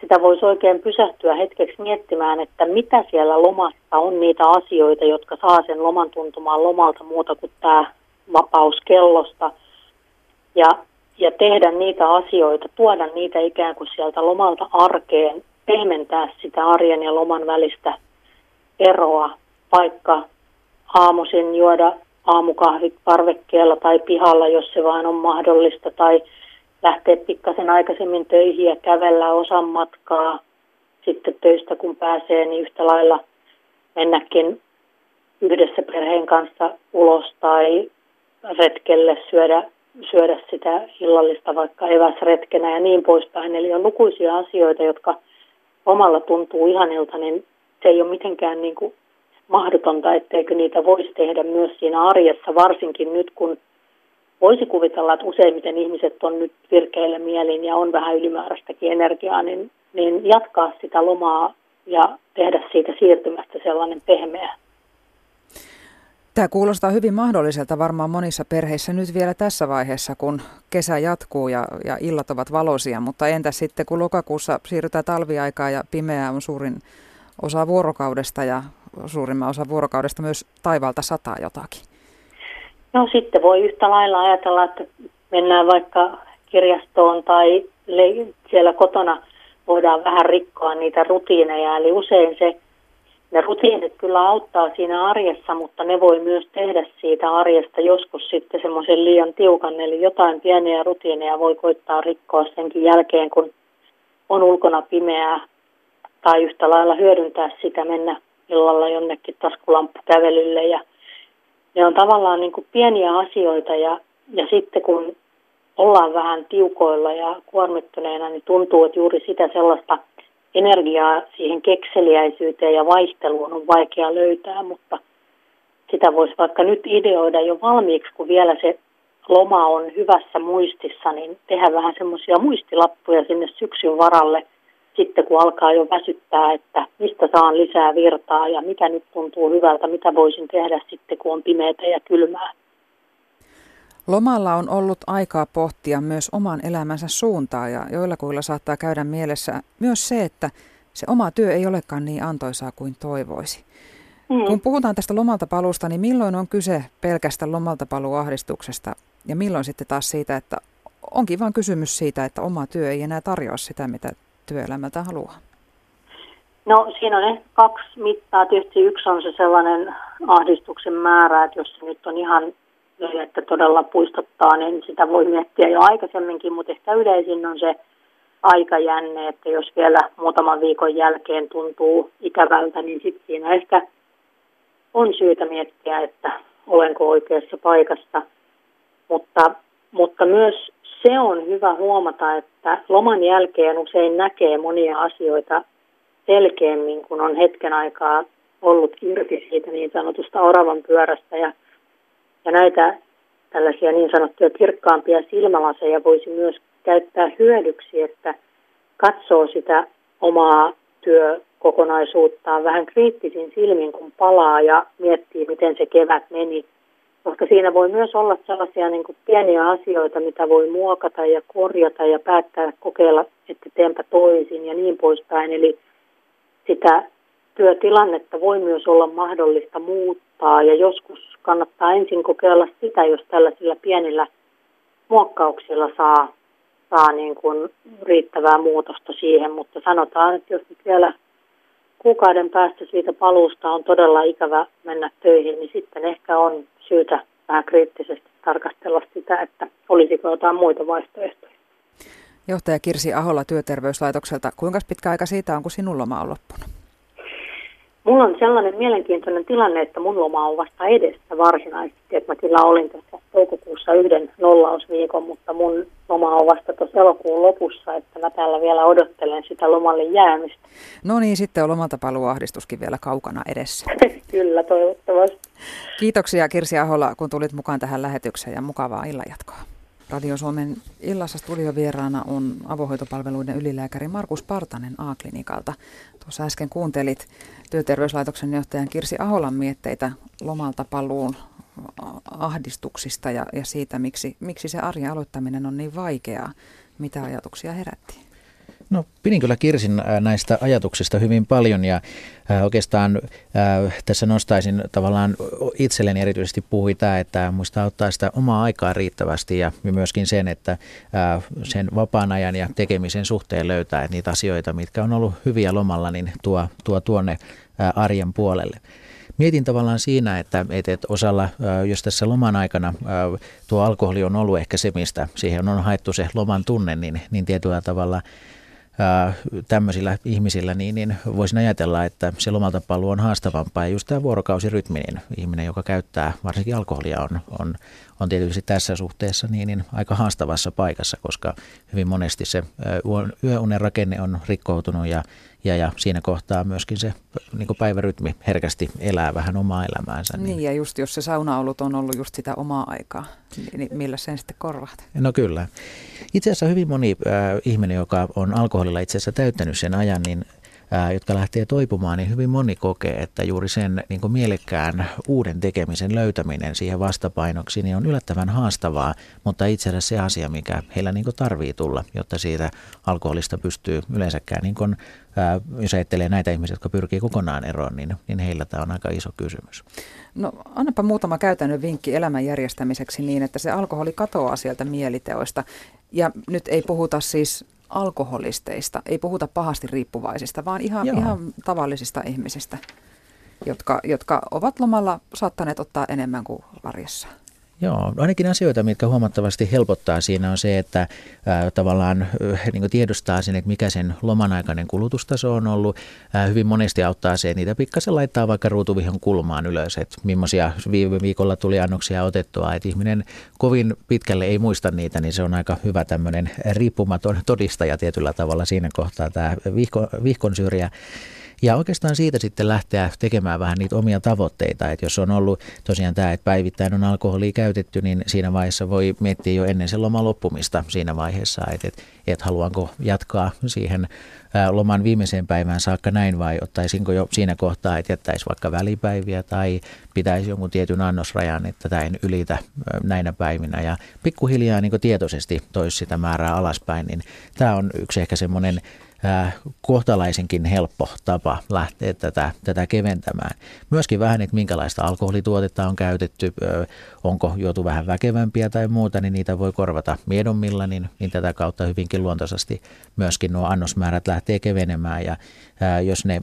sitä voisi oikein pysähtyä hetkeksi miettimään, että mitä siellä lomassa on niitä asioita, jotka saa sen loman tuntumaan lomalta muuta kuin tämä vapaus kellosta. Ja, ja tehdä niitä asioita, tuoda niitä ikään kuin sieltä lomalta arkeen, pehmentää sitä arjen ja loman välistä eroa, vaikka aamuisin juoda aamukahvit parvekkeella tai pihalla, jos se vain on mahdollista, tai lähteä pikkasen aikaisemmin töihin ja kävellä osan matkaa. Sitten töistä kun pääsee, niin yhtä lailla mennäkin yhdessä perheen kanssa ulos tai retkelle syödä, syödä sitä illallista vaikka eväsretkenä ja niin poispäin. Eli on lukuisia asioita, jotka omalla tuntuu ihanilta, niin se ei ole mitenkään niin kuin mahdotonta, etteikö niitä voisi tehdä myös siinä arjessa, varsinkin nyt kun voisi kuvitella, että useimmiten ihmiset on nyt virkeillä mielin ja on vähän ylimääräistäkin energiaa, niin, niin jatkaa sitä lomaa ja tehdä siitä siirtymästä sellainen pehmeä. Tämä kuulostaa hyvin mahdolliselta varmaan monissa perheissä nyt vielä tässä vaiheessa, kun kesä jatkuu ja, ja illat ovat valoisia, mutta entä sitten kun lokakuussa siirrytään talviaikaan ja pimeää on suurin osa vuorokaudesta ja suurimman osa vuorokaudesta myös taivaalta sataa jotakin? No sitten voi yhtä lailla ajatella, että mennään vaikka kirjastoon tai siellä kotona voidaan vähän rikkoa niitä rutiineja. Eli usein se, ne rutiinit kyllä auttaa siinä arjessa, mutta ne voi myös tehdä siitä arjesta joskus sitten semmoisen liian tiukan. Eli jotain pieniä rutiineja voi koittaa rikkoa senkin jälkeen, kun on ulkona pimeää tai yhtä lailla hyödyntää sitä, mennä illalla jonnekin taskulamppukävelylle ja ne on tavallaan niin kuin pieniä asioita ja, ja sitten kun ollaan vähän tiukoilla ja kuormittuneena, niin tuntuu, että juuri sitä sellaista energiaa siihen kekseliäisyyteen ja vaihteluun on vaikea löytää, mutta sitä voisi vaikka nyt ideoida jo valmiiksi, kun vielä se loma on hyvässä muistissa, niin tehdä vähän semmoisia muistilappuja sinne syksyn varalle – sitten kun alkaa jo väsyttää, että mistä saan lisää virtaa ja mikä nyt tuntuu hyvältä, mitä voisin tehdä sitten, kun on pimeätä ja kylmää. Lomalla on ollut aikaa pohtia myös oman elämänsä suuntaa ja joillakuilla saattaa käydä mielessä myös se, että se oma työ ei olekaan niin antoisaa kuin toivoisi. Mm. Kun puhutaan tästä lomalta paluusta, niin milloin on kyse pelkästä lomalta paluuahdistuksesta ja milloin sitten taas siitä, että onkin vain kysymys siitä, että oma työ ei enää tarjoa sitä, mitä työelämältä haluaa? No siinä on ehkä kaksi mittaa. Tietysti yksi on se sellainen ahdistuksen määrä, että jos se nyt on ihan että todella puistottaa, niin sitä voi miettiä jo aikaisemminkin, mutta ehkä yleisin on se aikajänne, että jos vielä muutaman viikon jälkeen tuntuu ikävältä, niin sitten siinä ehkä on syytä miettiä, että olenko oikeassa paikassa. Mutta, mutta myös se on hyvä huomata, että loman jälkeen usein näkee monia asioita selkeämmin, kun on hetken aikaa ollut irti siitä niin sanotusta oravan pyörästä. Ja, ja näitä tällaisia niin sanottuja kirkkaampia silmälaseja voisi myös käyttää hyödyksi, että katsoo sitä omaa työkokonaisuuttaan vähän kriittisin silmin, kun palaa ja miettii, miten se kevät meni koska siinä voi myös olla sellaisia niin kuin pieniä asioita, mitä voi muokata ja korjata ja päättää kokeilla, että teenpä toisin ja niin poispäin. Eli sitä työtilannetta voi myös olla mahdollista muuttaa ja joskus kannattaa ensin kokeilla sitä, jos tällaisilla pienillä muokkauksilla saa, saa niin kuin riittävää muutosta siihen, mutta sanotaan, että jos nyt vielä kuukauden päästä siitä paluusta on todella ikävä mennä töihin, niin sitten ehkä on syytä vähän kriittisesti tarkastella sitä, että olisiko jotain muita vaihtoehtoja. Johtaja Kirsi Aholla työterveyslaitokselta, kuinka pitkä aika siitä on, kun sinun loma on loppunut? Mulla on sellainen mielenkiintoinen tilanne, että mun loma on vasta edessä varsinaisesti. Että mä kyllä olin tässä toukokuussa yhden nollausviikon, mutta mun loma on vasta tuossa elokuun lopussa, että mä täällä vielä odottelen sitä lomalle jäämistä. No niin, sitten on lomalta paluuahdistuskin vielä kaukana edessä. [LAUGHS] Kyllä, toivottavasti. Kiitoksia Kirsi Ahola, kun tulit mukaan tähän lähetykseen ja mukavaa illanjatkoa. Radio Suomen illassa studiovieraana on avohoitopalveluiden ylilääkäri Markus Partanen A-klinikalta. Tuossa äsken kuuntelit työterveyslaitoksen johtajan Kirsi Aholan mietteitä lomalta paluun ahdistuksista ja, ja siitä, miksi, miksi se arjen aloittaminen on niin vaikeaa. Mitä ajatuksia herätti? No pidin kyllä Kirsin näistä ajatuksista hyvin paljon ja oikeastaan tässä nostaisin tavallaan itselleni erityisesti puhui tämä, että muista ottaa sitä omaa aikaa riittävästi ja myöskin sen, että sen vapaan ajan ja tekemisen suhteen löytää niitä asioita, mitkä on ollut hyviä lomalla, niin tuo, tuo tuonne arjen puolelle. Mietin tavallaan siinä, että, että osalla, jos tässä loman aikana tuo alkoholi on ollut ehkä se, mistä siihen on haettu se loman tunne, niin, niin tietyllä tavalla – tämmöisillä ihmisillä, niin, niin voisin ajatella, että se lomalta paluu on haastavampaa. Ja just tämä vuorokausirytmi, niin ihminen, joka käyttää varsinkin alkoholia, on, on, on tietysti tässä suhteessa niin, niin aika haastavassa paikassa, koska hyvin monesti se yöunen rakenne on rikkoutunut ja, ja, ja siinä kohtaa myöskin se niin päivärytmi herkästi elää vähän omaa elämäänsä. Niin. niin, ja just jos se saunaolut on ollut just sitä omaa aikaa, niin, niin millä sen sitten korvaat? No kyllä. Itse asiassa hyvin moni äh, ihminen, joka on alkoholilla itse asiassa täyttänyt sen ajan, niin jotka lähtee toipumaan, niin hyvin moni kokee, että juuri sen niin mielekkään uuden tekemisen löytäminen siihen vastapainoksi niin on yllättävän haastavaa, mutta itse asiassa se asia, mikä heillä niin tarvii tulla, jotta siitä alkoholista pystyy yleensäkään, niin kuin, jos ajattelee näitä ihmisiä, jotka pyrkii kokonaan eroon, niin, niin heillä tämä on aika iso kysymys. No annapa muutama käytännön vinkki elämän järjestämiseksi niin, että se alkoholi katoaa sieltä mieliteoista. Ja nyt ei puhuta siis alkoholisteista, ei puhuta pahasti riippuvaisista, vaan ihan, ihan tavallisista ihmisistä, jotka, jotka ovat lomalla saattaneet ottaa enemmän kuin arjessa. Joo, ainakin asioita, mitkä huomattavasti helpottaa siinä on se, että ää, tavallaan ää, niin tiedostaa sen, että mikä sen loman aikainen kulutustaso on ollut. Ää, hyvin monesti auttaa se, että niitä pikkasen laittaa vaikka ruutuvihon kulmaan ylös, että millaisia viime viikolla tuli annoksia otettua, että ihminen kovin pitkälle ei muista niitä, niin se on aika hyvä tämmöinen riippumaton todistaja tietyllä tavalla siinä kohtaa tämä vihko, vihkon syrjä. Ja oikeastaan siitä sitten lähteä tekemään vähän niitä omia tavoitteita. Että jos on ollut tosiaan tämä, että päivittäin on alkoholia käytetty, niin siinä vaiheessa voi miettiä jo ennen sen loman loppumista siinä vaiheessa, että, että, että haluanko jatkaa siihen loman viimeiseen päivään saakka näin vai ottaisinko jo siinä kohtaa, että jättäisi vaikka välipäiviä tai pitäisi jonkun tietyn annosrajan, että tämä en ylitä näinä päivinä ja pikkuhiljaa niin tietoisesti toisi sitä määrää alaspäin, niin tämä on yksi ehkä semmoinen kohtalaisenkin helppo tapa lähteä tätä, tätä keventämään. Myöskin vähän, että minkälaista alkoholituotetta on käytetty, onko juotu vähän väkevämpiä tai muuta, niin niitä voi korvata miedommilla, niin, niin tätä kautta hyvinkin luontaisesti myöskin nuo annosmäärät lähtee kevenemään. Ja jos ne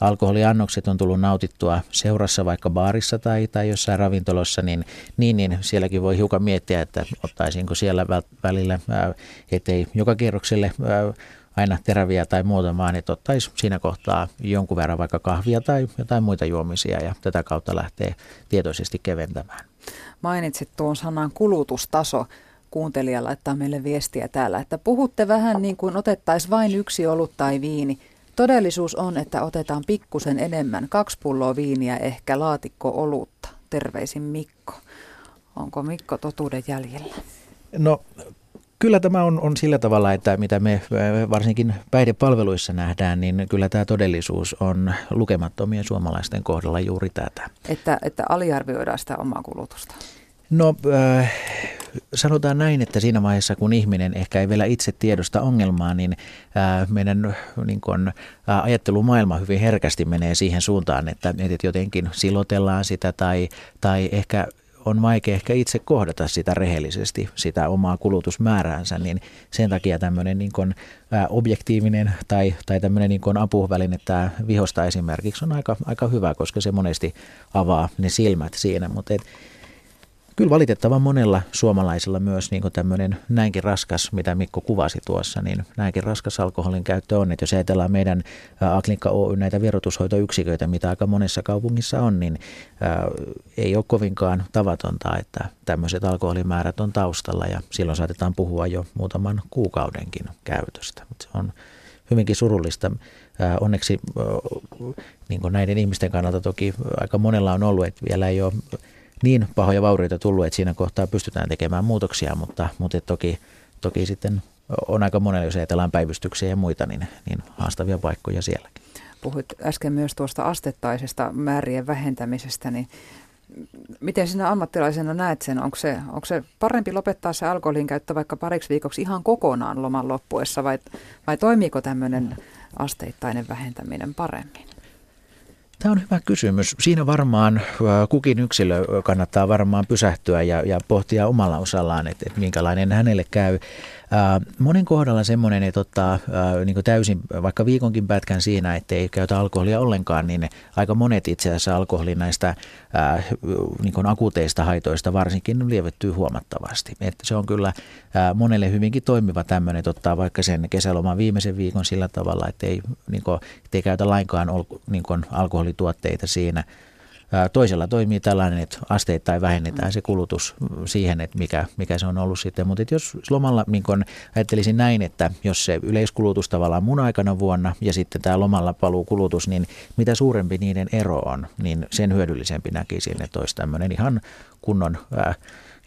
alkoholiannokset on tullut nautittua seurassa vaikka baarissa tai, tai jossain ravintolossa, niin, niin, niin sielläkin voi hiukan miettiä, että ottaisinko siellä välillä, ettei joka kierrokselle aina teräviä tai muuta, vaan että ottaisi siinä kohtaa jonkun verran vaikka kahvia tai jotain muita juomisia ja tätä kautta lähtee tietoisesti keventämään. Mainitsit tuon sanan kulutustaso. Kuuntelija laittaa meille viestiä täällä, että puhutte vähän niin kuin otettaisiin vain yksi olut tai viini. Todellisuus on, että otetaan pikkusen enemmän, kaksi pulloa viiniä, ehkä laatikko olutta. Terveisin Mikko. Onko Mikko totuuden jäljellä? No Kyllä tämä on, on sillä tavalla, että mitä me varsinkin päihdepalveluissa nähdään, niin kyllä tämä todellisuus on lukemattomien suomalaisten kohdalla juuri tätä. Että, että aliarvioidaan sitä omaa kulutusta? No äh, sanotaan näin, että siinä vaiheessa kun ihminen ehkä ei vielä itse tiedosta ongelmaa, niin äh, meidän niin kun, äh, ajattelumaailma hyvin herkästi menee siihen suuntaan, että, että jotenkin silotellaan sitä tai, tai ehkä on vaikea ehkä itse kohdata sitä rehellisesti, sitä omaa kulutusmääräänsä, niin sen takia tämmöinen niin kuin, objektiivinen tai, tai tämmöinen niin kuin apuväline, tämä vihosta esimerkiksi, on aika, aika hyvä, koska se monesti avaa ne silmät siinä, mutta et, Kyllä valitettavan monella suomalaisella myös niin tämmöinen näinkin raskas, mitä Mikko kuvasi tuossa, niin näinkin raskas alkoholin käyttö on. Että jos ajatellaan meidän Aklinikka Oy näitä vierotushoitoyksiköitä, mitä aika monessa kaupungissa on, niin ei ole kovinkaan tavatonta, että tämmöiset alkoholimäärät on taustalla ja silloin saatetaan puhua jo muutaman kuukaudenkin käytöstä. Mutta se on hyvinkin surullista. onneksi niin näiden ihmisten kannalta toki aika monella on ollut, että vielä ei ole niin pahoja vaurioita tullut, että siinä kohtaa pystytään tekemään muutoksia, mutta, mutta toki, toki sitten on aika monella, jos ajatellaan päivystyksiä ja muita, niin, niin haastavia paikkoja sielläkin. Puhuit äsken myös tuosta astettaisesta määrien vähentämisestä, niin miten sinä ammattilaisena näet sen? Onko se, onko se parempi lopettaa se alkoholin käyttö vaikka pariksi viikoksi ihan kokonaan loman loppuessa vai, vai toimiiko tämmöinen asteittainen vähentäminen paremmin? Tämä on hyvä kysymys. Siinä varmaan kukin yksilö kannattaa varmaan pysähtyä ja, ja pohtia omalla osallaan, että, että minkälainen hänelle käy. Monen kohdalla semmoinen, että ottaa niin täysin vaikka viikonkin pätkän siinä, että ei käytä alkoholia ollenkaan, niin aika monet itse asiassa alkoholin näistä niin akuuteista haitoista varsinkin lievettyy huomattavasti. Että se on kyllä monelle hyvinkin toimiva tämmöinen, että ottaa vaikka sen kesäloman viimeisen viikon sillä tavalla, että ei, niin kuin, että ei käytä lainkaan niin alkoholituotteita siinä – Toisella toimii tällainen, että asteittain vähennetään se kulutus siihen, että mikä, mikä se on ollut sitten. Mutta jos lomalla niin kun ajattelisin näin, että jos se yleiskulutus tavallaan mun aikana vuonna ja sitten tämä lomalla paluu kulutus, niin mitä suurempi niiden ero on, niin sen hyödyllisempi näkisin, että olisi tämmöinen ihan kunnon ää,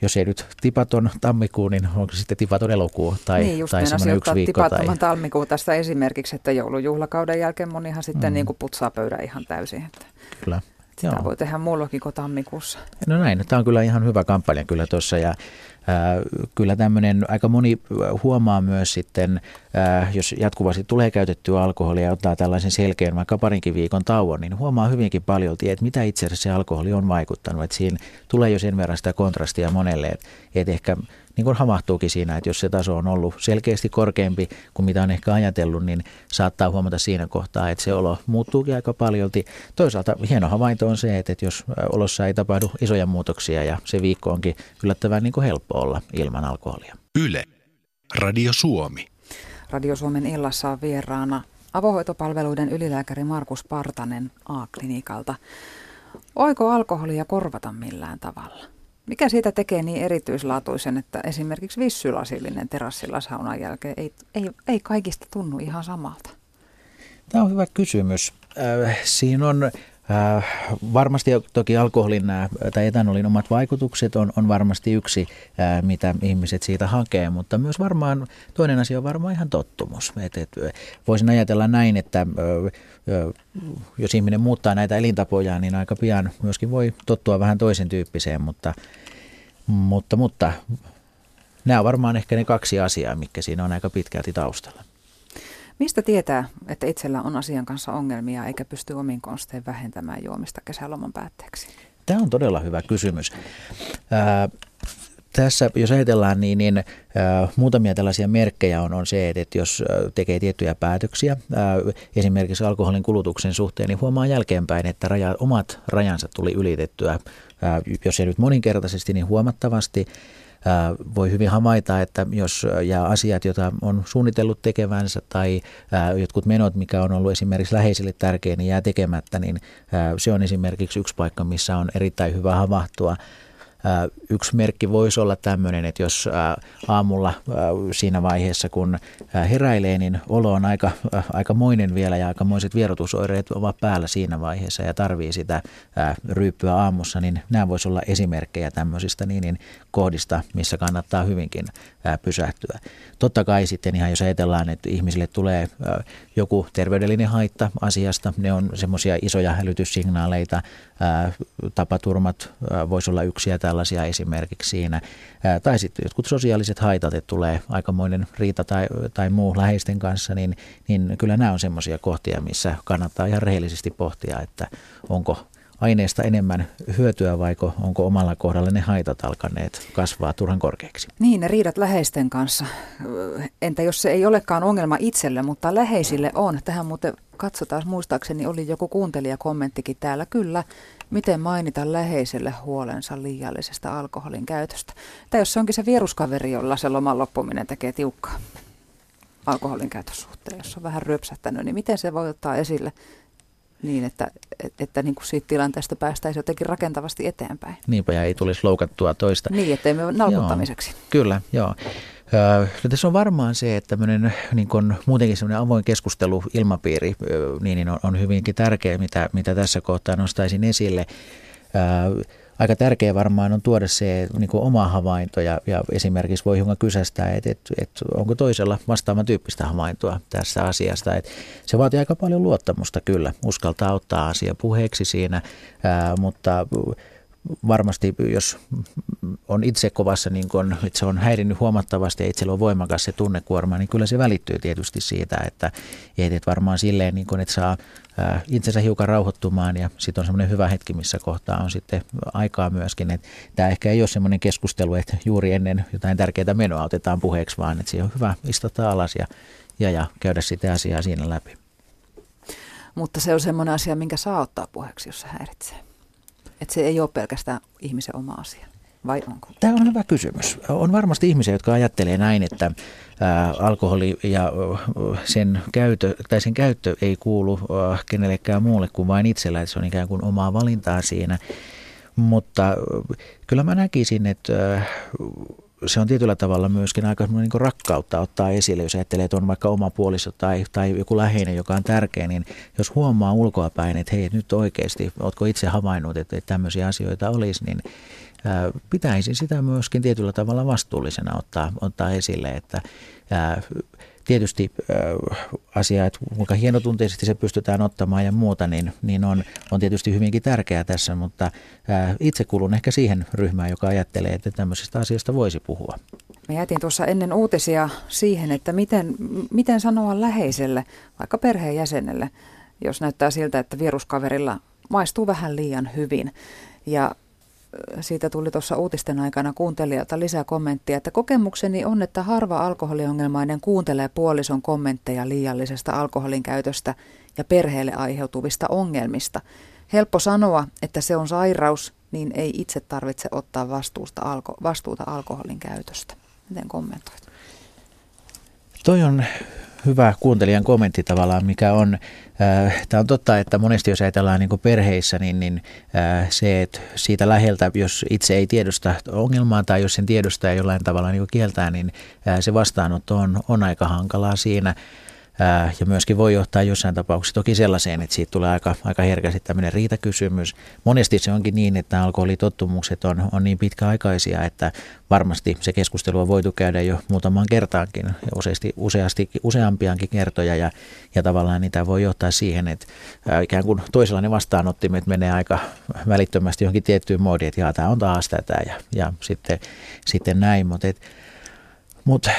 jos ei nyt tipaton tammikuu, niin onko sitten tipaton elokuu tai, niin, just tai semmoinen yksi viikko. Tipattoman tai... tammikuu tästä esimerkiksi, että joulujuhlakauden jälkeen monihan sitten mm. niin kuin putsaa pöydän ihan täysin. Että. Kyllä. Sitä Joo. voi tehdä muullakin kuin tammikuussa. No näin, tämä on kyllä ihan hyvä kampanja kyllä tuossa ja ää, kyllä tämmöinen aika moni huomaa myös sitten, ää, jos jatkuvasti tulee käytettyä alkoholia ja ottaa tällaisen selkeän vaikka parinkin viikon tauon, niin huomaa hyvinkin paljon, että mitä itse asiassa se alkoholi on vaikuttanut. Että siinä tulee jo sen verran sitä kontrastia monelle, että ehkä niin kuin havahtuukin siinä, että jos se taso on ollut selkeästi korkeampi kuin mitä on ehkä ajatellut, niin saattaa huomata siinä kohtaa, että se olo muuttuukin aika paljolti. Toisaalta hieno havainto on se, että jos olossa ei tapahdu isoja muutoksia ja se viikko onkin yllättävän niin kuin helppo olla ilman alkoholia. Yle. Radio Suomi. Radio Suomen illassa on vieraana avohoitopalveluiden ylilääkäri Markus Partanen A-klinikalta. Oiko alkoholia korvata millään tavalla? Mikä siitä tekee niin erityislaatuisen, että esimerkiksi vissylasillinen terassilla saunan jälkeen ei, ei, ei kaikista tunnu ihan samalta? Tämä on hyvä kysymys. Äh, siinä on äh, varmasti toki alkoholin äh, tai etanolin omat vaikutukset on, on varmasti yksi, mitä ihmiset siitä hakee, mutta myös varmaan toinen asia on varmaan ihan tottumus. Et, et, voisin ajatella näin, että jos ihminen muuttaa näitä elintapoja, niin aika pian myöskin voi tottua vähän toisen tyyppiseen, mutta, mutta, mutta nämä on varmaan ehkä ne kaksi asiaa, mikä siinä on aika pitkälti taustalla. Mistä tietää, että itsellä on asian kanssa ongelmia eikä pysty omin konstein vähentämään juomista kesäloman päätteeksi? Tämä on todella hyvä kysymys. Ää, tässä, jos ajatellaan, niin, niin äh, muutamia tällaisia merkkejä on, on se, että jos tekee tiettyjä päätöksiä, äh, esimerkiksi alkoholin kulutuksen suhteen, niin huomaa jälkeenpäin, että raja, omat rajansa tuli ylitettyä, äh, jos ei nyt moninkertaisesti, niin huomattavasti. Voi hyvin havaita, että jos ja asiat, joita on suunnitellut tekevänsä tai jotkut menot, mikä on ollut esimerkiksi läheisille tärkeä, niin jää tekemättä, niin se on esimerkiksi yksi paikka, missä on erittäin hyvä havahtua Yksi merkki voisi olla tämmöinen, että jos aamulla siinä vaiheessa, kun heräilee, niin olo on aika, aikamoinen vielä ja aikamoiset vierotusoireet ovat päällä siinä vaiheessa ja tarvii sitä ryyppyä aamussa, niin nämä voisi olla esimerkkejä tämmöisistä niin, niin kohdista, missä kannattaa hyvinkin pysähtyä. Totta kai sitten ihan jos ajatellaan, että ihmisille tulee joku terveydellinen haitta asiasta, ne on semmoisia isoja hälytyssignaaleita, tapaturmat voisi olla yksi ja tällaisia esimerkiksi siinä. Tai sitten jotkut sosiaaliset haitat, että tulee aikamoinen riita tai, tai muu läheisten kanssa, niin, niin kyllä nämä on semmoisia kohtia, missä kannattaa ihan rehellisesti pohtia, että onko aineesta enemmän hyötyä vai onko omalla kohdalla ne haitat alkaneet kasvaa turhan korkeaksi? Niin, ne riidat läheisten kanssa. Entä jos se ei olekaan ongelma itselle, mutta läheisille on. Tähän muuten katsotaan, muistaakseni oli joku kuuntelijakommenttikin täällä. Kyllä, miten mainita läheiselle huolensa liiallisesta alkoholin käytöstä. Tai jos se onkin se viruskaveri, jolla se loman loppuminen tekee tiukkaa alkoholin käytössuhteen, jos on vähän ryöpsähtänyt, niin miten se voi ottaa esille niin, että, että, että niin kuin siitä tilanteesta päästäisiin jotenkin rakentavasti eteenpäin. Niinpä, ja ei tulisi loukattua toista. Niin, ettei me nalkuttamiseksi. Joo, kyllä, joo. No, tässä on varmaan se, että tämmöinen, niin kun, muutenkin semmoinen avoin keskustelu ilmapiiri niin, niin on, on hyvinkin tärkeä, mitä, mitä tässä kohtaa nostaisin esille aika tärkeä varmaan on tuoda se niin kuin oma havainto ja, ja esimerkiksi voi hiukan kysästää, että, että, että onko toisella vastaavan tyyppistä havaintoa tässä asiasta. Että se vaatii aika paljon luottamusta kyllä, uskaltaa ottaa asia puheeksi siinä, ää, mutta varmasti, jos on itse kovassa, niin kun, että se on häirinnyt huomattavasti ja itsellä on voimakas se tunnekuorma, niin kyllä se välittyy tietysti siitä, että, että varmaan silleen, niin kun, että saa itsensä hiukan rauhoittumaan ja sitten on semmoinen hyvä hetki, missä kohtaa on sitten aikaa myöskin. Että tämä ehkä ei ole semmoinen keskustelu, että juuri ennen jotain tärkeää menoa otetaan puheeksi, vaan että siihen on hyvä istuttaa alas ja, ja, ja käydä sitä asiaa siinä läpi. Mutta se on semmoinen asia, minkä saa ottaa puheeksi, jos se häiritsee. Että se ei ole pelkästään ihmisen oma asia. Vai onko? Tämä on hyvä kysymys. On varmasti ihmisiä, jotka ajattelee näin, että ää, alkoholi ja sen käyttö, tai sen käyttö ei kuulu ää, kenellekään muulle kuin vain itsellä, että se on ikään kuin omaa valintaa siinä. Mutta kyllä mä näkisin, että se on tietyllä tavalla myöskin aika niin rakkautta ottaa esille, jos ajattelee, että on vaikka oma puoliso tai, tai joku läheinen, joka on tärkeä, niin jos huomaa ulkoapäin, että hei, nyt oikeasti, oletko itse havainnut, että, että tämmöisiä asioita olisi, niin pitäisi sitä myöskin tietyllä tavalla vastuullisena ottaa, ottaa esille, että tietysti asia, että kuinka hienotunteisesti se pystytään ottamaan ja muuta, niin, niin on, on tietysti hyvinkin tärkeää tässä, mutta itse kuulun ehkä siihen ryhmään, joka ajattelee, että tämmöisestä asiasta voisi puhua. Me jätin tuossa ennen uutisia siihen, että miten, miten sanoa läheiselle, vaikka perheenjäsenelle, jos näyttää siltä, että viruskaverilla maistuu vähän liian hyvin. Ja siitä tuli tuossa uutisten aikana kuuntelijalta lisää kommenttia, että kokemukseni on, että harva alkoholiongelmainen kuuntelee puolison kommentteja liiallisesta alkoholin käytöstä ja perheelle aiheutuvista ongelmista. Helppo sanoa, että se on sairaus, niin ei itse tarvitse ottaa vastuusta, alko, vastuuta alkoholin käytöstä. Miten kommentoit? Toi on hyvä kuuntelijan kommentti tavallaan, mikä on, äh, tämä on totta, että monesti jos ajatellaan niin perheissä, niin, niin äh, se, että siitä läheltä, jos itse ei tiedosta ongelmaa tai jos sen tiedostaa jollain tavalla niin kieltää, niin äh, se vastaanotto on, on aika hankalaa siinä ja myöskin voi johtaa jossain tapauksessa toki sellaiseen, että siitä tulee aika, aika herkästi tämmöinen riitakysymys. Monesti se onkin niin, että alkoholitottumukset on, on niin pitkäaikaisia, että varmasti se keskustelu on voitu käydä jo muutamaan kertaankin, useasti, useasti, useampiankin kertoja ja, ja tavallaan niitä voi johtaa siihen, että ikään kuin toisella ne vastaanottimet menee aika välittömästi johonkin tiettyyn moodiin, että jaa, tämä on taas tätä ja, ja sitten, sitten näin, mutta et, mutta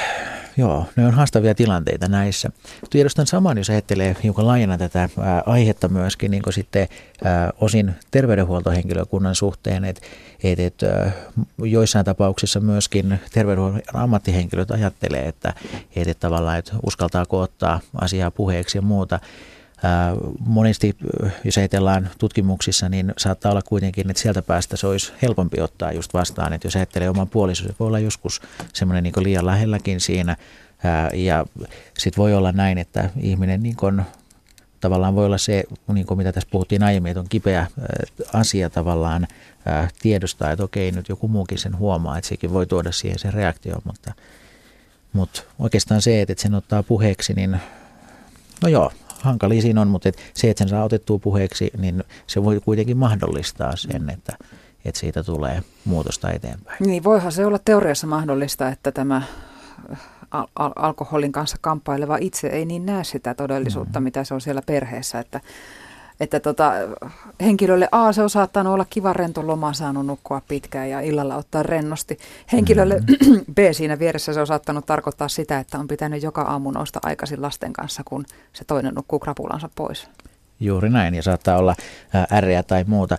joo, ne on haastavia tilanteita näissä. Tiedostan saman, jos ajattelee hiukan laajena tätä aihetta myöskin niin sitten ää, osin terveydenhuoltohenkilökunnan suhteen, että et, et, joissain tapauksissa myöskin terveydenhuollon ammattihenkilöt ajattelee, että et, et tavallaan, että uskaltaako ottaa asiaa puheeksi ja muuta. Monesti, jos ajatellaan tutkimuksissa, niin saattaa olla kuitenkin, että sieltä päästä se olisi helpompi ottaa just vastaan. Että jos ajattelee oman puolison, se voi olla joskus semmoinen niin liian lähelläkin siinä. Ja sitten voi olla näin, että ihminen niin kuin, tavallaan voi olla se, niin kuin mitä tässä puhuttiin aiemmin, että on kipeä asia tavallaan tiedostaa, että okei, nyt joku muukin sen huomaa, että sekin voi tuoda siihen sen reaktioon, mutta, mutta oikeastaan se, että sen ottaa puheeksi, niin no joo, hankalia siinä on, mutta et se, että sen saa otettua puheeksi, niin se voi kuitenkin mahdollistaa sen, että, että siitä tulee muutosta eteenpäin. Niin, voihan se olla teoriassa mahdollista, että tämä al- al- alkoholin kanssa kamppaileva itse ei niin näe sitä todellisuutta, mm. mitä se on siellä perheessä, että että tota, henkilölle A, se on saattanut olla kiva rento loma, saanut nukkua pitkään ja illalla ottaa rennosti. Henkilölle mm-hmm. [CLEARS THROAT] B, siinä vieressä se on saattanut tarkoittaa sitä, että on pitänyt joka aamu nousta aikaisin lasten kanssa, kun se toinen nukkuu krapulansa pois. Juuri näin, ja saattaa olla ärreä tai muuta.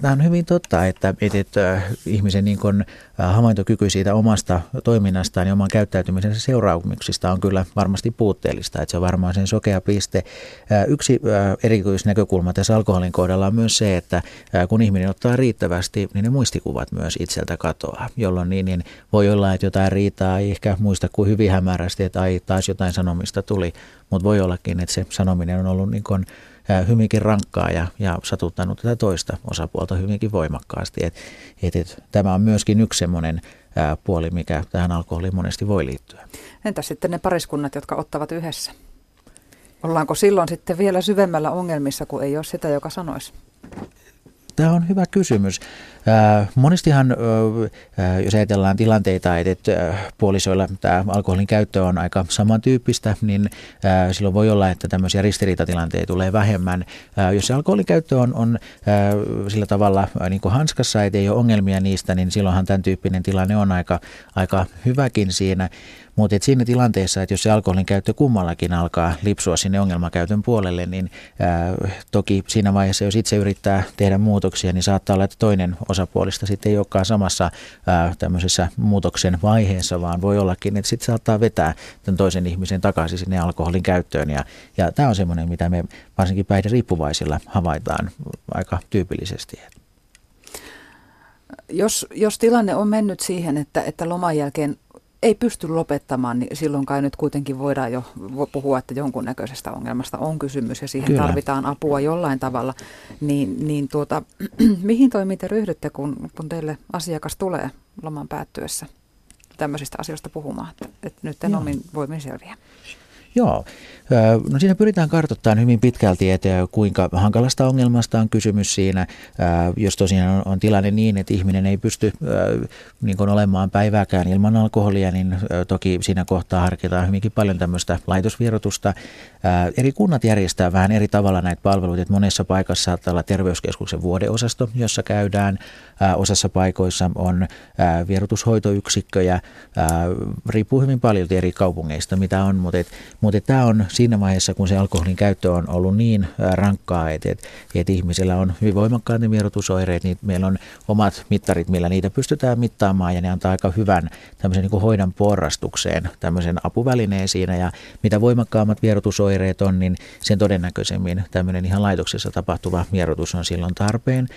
Tämä on hyvin totta, että, että ihmisen niin kuin havaintokyky siitä omasta toiminnastaan ja oman käyttäytymisensä seuraamuksista on kyllä varmasti puutteellista, että se on varmaan sen sokea piste. Yksi erityisnäkökulma tässä alkoholin kohdalla on myös se, että kun ihminen ottaa riittävästi, niin ne muistikuvat myös itseltä katoaa, jolloin niin, niin voi olla, että jotain riitaa ei ehkä muista kuin hyvin hämärästi, että ai, taas jotain sanomista tuli, mutta voi ollakin, että se sanominen on ollut niin kuin hyvinkin rankkaa ja, ja satuttanut tätä toista osapuolta hyvinkin voimakkaasti. Et, et, et, tämä on myöskin yksi semmoinen puoli, mikä tähän alkoholiin monesti voi liittyä. Entä sitten ne pariskunnat, jotka ottavat yhdessä? Ollaanko silloin sitten vielä syvemmällä ongelmissa, kun ei ole sitä, joka sanoisi? Tämä on hyvä kysymys. Monestihan, jos ajatellaan tilanteita, että puolisoilla tämä alkoholin käyttö on aika samantyyppistä, niin silloin voi olla, että tämmöisiä ristiriitatilanteita tulee vähemmän. Jos se alkoholin käyttö on, on sillä tavalla niin kuin hanskassa, että ei ole ongelmia niistä, niin silloinhan tämän tyyppinen tilanne on aika, aika hyväkin siinä. Mutta siinä tilanteessa, että jos se alkoholin käyttö kummallakin alkaa lipsua sinne ongelmakäytön puolelle, niin ää, toki siinä vaiheessa, jos itse yrittää tehdä muutoksia, niin saattaa olla, että toinen osapuolista sitten ei olekaan samassa ää, tämmöisessä muutoksen vaiheessa, vaan voi ollakin, että sitten saattaa vetää tämän toisen ihmisen takaisin sinne alkoholin käyttöön. Ja, ja tämä on semmoinen, mitä me varsinkin riippuvaisilla havaitaan aika tyypillisesti. Jos, jos tilanne on mennyt siihen, että, että loman jälkeen ei pysty lopettamaan, niin silloin kai nyt kuitenkin voidaan jo puhua, että jonkunnäköisestä ongelmasta on kysymys ja siihen Kyllä. tarvitaan apua jollain tavalla. Niin, niin tuota, [CLEARS THROAT] mihin toimiin te ryhdytte, kun, kun teille asiakas tulee loman päättyessä tämmöisistä asioista puhumaan, että, että nyt en omin voimin selviä? Joo, no siinä pyritään kartoittamaan hyvin pitkälti, että kuinka hankalasta ongelmasta on kysymys siinä, jos tosiaan on, tilanne niin, että ihminen ei pysty niin kuin olemaan päivääkään ilman alkoholia, niin toki siinä kohtaa harkitaan hyvinkin paljon tämmöistä laitosvierotusta. Eri kunnat järjestää vähän eri tavalla näitä palveluita, että monessa paikassa saattaa olla terveyskeskuksen vuodeosasto, jossa käydään, osassa paikoissa on vierotushoitoyksikköjä, riippuu hyvin paljon eri kaupungeista, mitä on, mutta, mutta tämä on siinä vaiheessa, kun se alkoholin käyttö on ollut niin rankkaa, että, että, että ihmisillä on hyvin voimakkaat ne vierotusoireet, niin meillä on omat mittarit, millä niitä pystytään mittaamaan ja ne antaa aika hyvän tämmöisen niin hoidan porrastukseen tämmöisen apuvälineen siinä ja mitä voimakkaammat vierotusoireet on, niin sen todennäköisemmin tämmöinen ihan laitoksessa tapahtuva vierotus on silloin tarpeen.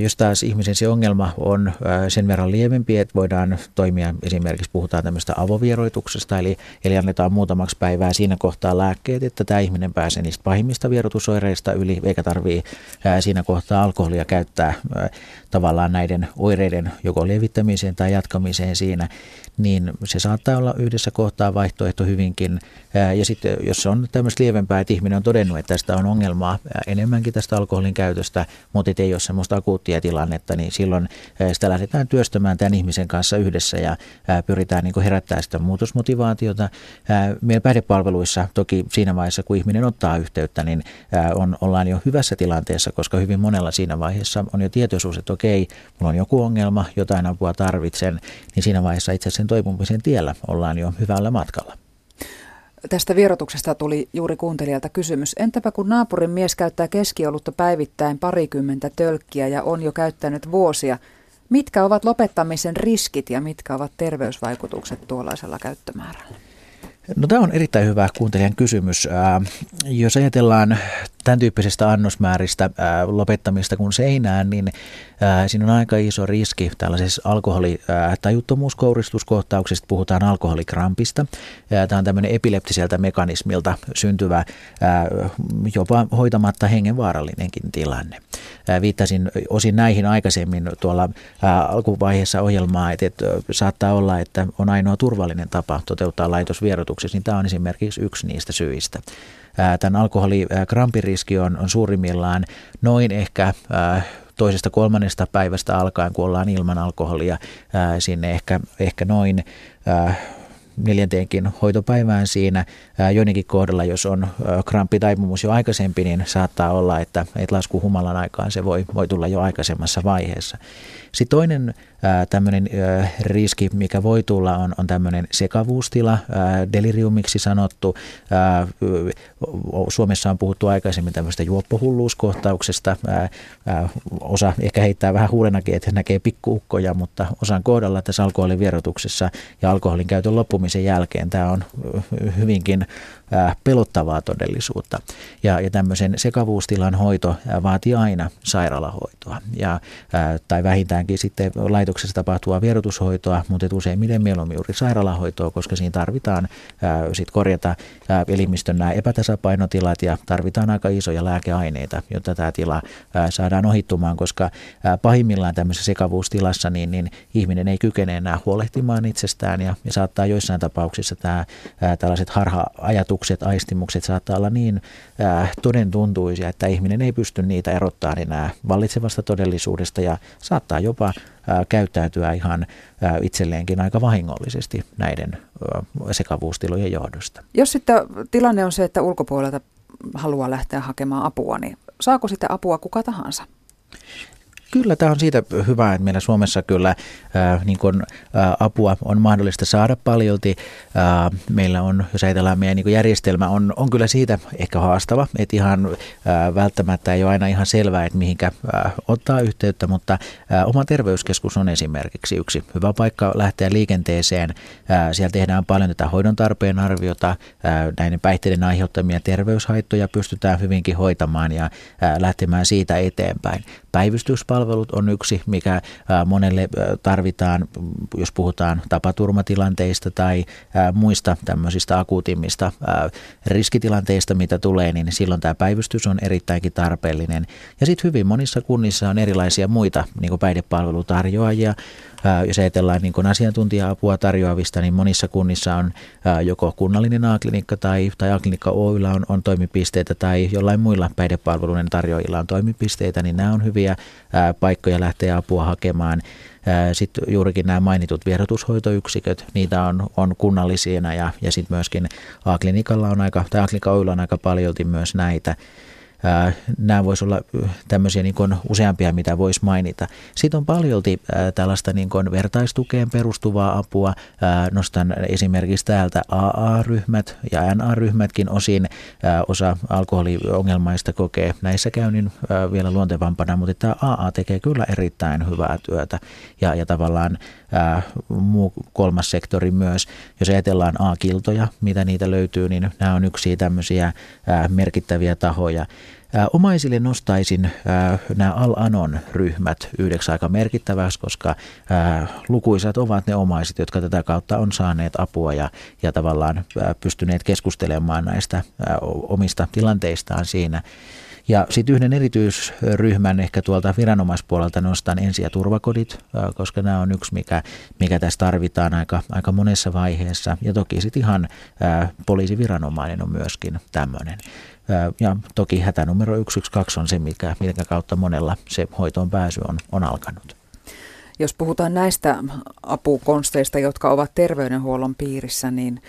Jos taas ihmisen se ongelma on sen verran lievempi, että voidaan toimia, esimerkiksi puhutaan tämmöistä avovieroituksesta, eli, eli annetaan muutamaksi päivää siinä kohtaa lääkkeet, että tämä ihminen pääsee niistä pahimmista vierotusoireista yli, eikä tarvitse siinä kohtaa alkoholia käyttää tavallaan näiden oireiden joko levittämiseen tai jatkamiseen siinä, niin se saattaa olla yhdessä kohtaa vaihtoehto hyvinkin. Ja sitten jos se on tämmöistä lievempää, että ihminen on todennut, että tästä on ongelmaa enemmänkin tästä alkoholin käytöstä, mutta ei ole semmoista akuuttia tilannetta, niin silloin sitä lähdetään työstämään tämän ihmisen kanssa yhdessä ja pyritään niin herättämään sitä muutosmotivaatiota. Meillä päihdepalveluissa toki siinä vaiheessa, kun ihminen ottaa yhteyttä, niin on, ollaan jo hyvässä tilanteessa, koska hyvin monella siinä vaiheessa on jo tietoisuus, että okei, mulla on joku ongelma, jotain apua tarvitsen, niin siinä vaiheessa itse sen toipumisen tiellä ollaan jo hyvällä matkalla. Tästä vierotuksesta tuli juuri kuuntelijalta kysymys. Entäpä kun naapurin mies käyttää keskiolutta päivittäin parikymmentä tölkkiä ja on jo käyttänyt vuosia, mitkä ovat lopettamisen riskit ja mitkä ovat terveysvaikutukset tuollaisella käyttömäärällä? No tämä on erittäin hyvä kuuntelijan kysymys. Jos ajatellaan tämän tyyppisestä annosmääristä äh, lopettamista kuin seinään, niin äh, siinä on aika iso riski tällaisessa alkoholitajuttomuuskouristuskohtauksesta, puhutaan alkoholikrampista. Äh, tämä on tämmöinen epileptiseltä mekanismilta syntyvä, äh, jopa hoitamatta hengenvaarallinenkin tilanne. Äh, viittasin osin näihin aikaisemmin tuolla äh, alkuvaiheessa ohjelmaa, että, että saattaa olla, että on ainoa turvallinen tapa toteuttaa laitosvierotuksessa, niin tämä on esimerkiksi yksi niistä syistä tämän alkoholikrampiriski on, on suurimmillaan noin ehkä toisesta kolmannesta päivästä alkaen, kun ollaan ilman alkoholia, sinne ehkä, ehkä noin neljänteenkin hoitopäivään siinä. Joidenkin kohdalla, jos on kramppitaipumus jo aikaisempi, niin saattaa olla, että, että lasku humalan aikaan se voi, voi tulla jo aikaisemmassa vaiheessa. Sitten toinen tämmöinen riski, mikä voi tulla, on, on tämmöinen sekavuustila, deliriumiksi sanottu. Suomessa on puhuttu aikaisemmin tämmöistä juoppohulluuskohtauksesta. Osa ehkä heittää vähän huulenakin, että näkee pikkuukkoja, mutta osan kohdalla tässä alkoholin vierotuksessa ja alkoholin käytön loppumisen jälkeen tämä on hyvinkin pelottavaa todellisuutta. Ja, ja tämmöisen sekavuustilan hoito vaatii aina sairaalahoitoa. hoitoa ja, tai vähintäänkin sitten laitoksessa tapahtuvaa vierotushoitoa, mutta useimmiten mieluummin juuri sairaalahoitoa, koska siinä tarvitaan ää, sit korjata ää, elimistön nämä epätasapainotilat ja tarvitaan aika isoja lääkeaineita, jotta tämä tila ää, saadaan ohittumaan, koska ää, pahimmillaan tämmöisessä sekavuustilassa niin, niin ihminen ei kykene enää huolehtimaan itsestään ja, ja saattaa joissain tapauksissa tämä, ää, tällaiset harha-ajatukset, aistimukset saattaa olla niin ää, toden tuntuisia, että ihminen ei pysty niitä erottamaan enää vallitsevasta todellisuudesta ja saattaa jopa käyttäytyä ihan itselleenkin aika vahingollisesti näiden sekavuustilojen johdosta. Jos sitten tilanne on se, että ulkopuolelta haluaa lähteä hakemaan apua, niin saako sitten apua kuka tahansa? Kyllä tämä on siitä hyvä, että meillä Suomessa kyllä ää, niin kun, ää, apua on mahdollista saada paljolti. Ää, meillä on, jos ajatellaan meidän niin järjestelmä, on, on kyllä siitä ehkä haastava, että ihan ää, välttämättä ei ole aina ihan selvää, että mihinkä ää, ottaa yhteyttä, mutta ää, oma terveyskeskus on esimerkiksi yksi hyvä paikka lähteä liikenteeseen. Ää, siellä tehdään paljon tätä hoidon tarpeen arviota, ää, näiden päihteiden aiheuttamia terveyshaittoja pystytään hyvinkin hoitamaan ja ää, lähtemään siitä eteenpäin. Päivystyspalvelut on yksi, mikä monelle tarvitaan, jos puhutaan tapaturmatilanteista tai muista tämmöisistä akuutimmista riskitilanteista, mitä tulee, niin silloin tämä päivystys on erittäinkin tarpeellinen. Ja sitten hyvin monissa kunnissa on erilaisia muita niin päihdepalvelutarjoajia, jos ajatellaan niin kuin asiantuntija-apua tarjoavista, niin monissa kunnissa on joko kunnallinen A-klinikka tai, tai A-klinikka Oyllä on, on toimipisteitä tai jollain muilla päihdepalveluiden tarjoajilla on toimipisteitä, niin nämä on hyviä paikkoja lähteä apua hakemaan. Sitten juurikin nämä mainitut vierotushoitoyksiköt, niitä on, on kunnallisina ja, ja sitten myöskin A-klinikalla on aika, tai A-klinikka on aika paljolti myös näitä. Nämä voisi olla tämmöisiä niin useampia, mitä voisi mainita. Sitten on paljolti tällaista niin kuin vertaistukeen perustuvaa apua. Nostan esimerkiksi täältä AA-ryhmät ja NA-ryhmätkin osin. Osa alkoholiongelmaista kokee näissä käynnin vielä luontevampana, mutta tämä AA tekee kyllä erittäin hyvää työtä ja, ja tavallaan muu kolmas sektori myös. Jos ajatellaan A-kiltoja, mitä niitä löytyy, niin nämä on yksi tämmöisiä merkittäviä tahoja. Omaisille nostaisin nämä Al-Anon ryhmät yhdeksi aika merkittäväksi, koska lukuisat ovat ne omaiset, jotka tätä kautta on saaneet apua ja, ja tavallaan pystyneet keskustelemaan näistä omista tilanteistaan siinä. Ja sitten yhden erityisryhmän ehkä tuolta viranomaispuolelta nostan ensi- ja turvakodit, koska nämä on yksi, mikä, mikä tässä tarvitaan aika, aika monessa vaiheessa. Ja toki sitten ihan poliisiviranomainen on myöskin tämmöinen. Ja toki hätänumero 112 on se, mikä, minkä kautta monella se hoitoon pääsy on, on alkanut. Jos puhutaan näistä apukonsteista, jotka ovat terveydenhuollon piirissä, niin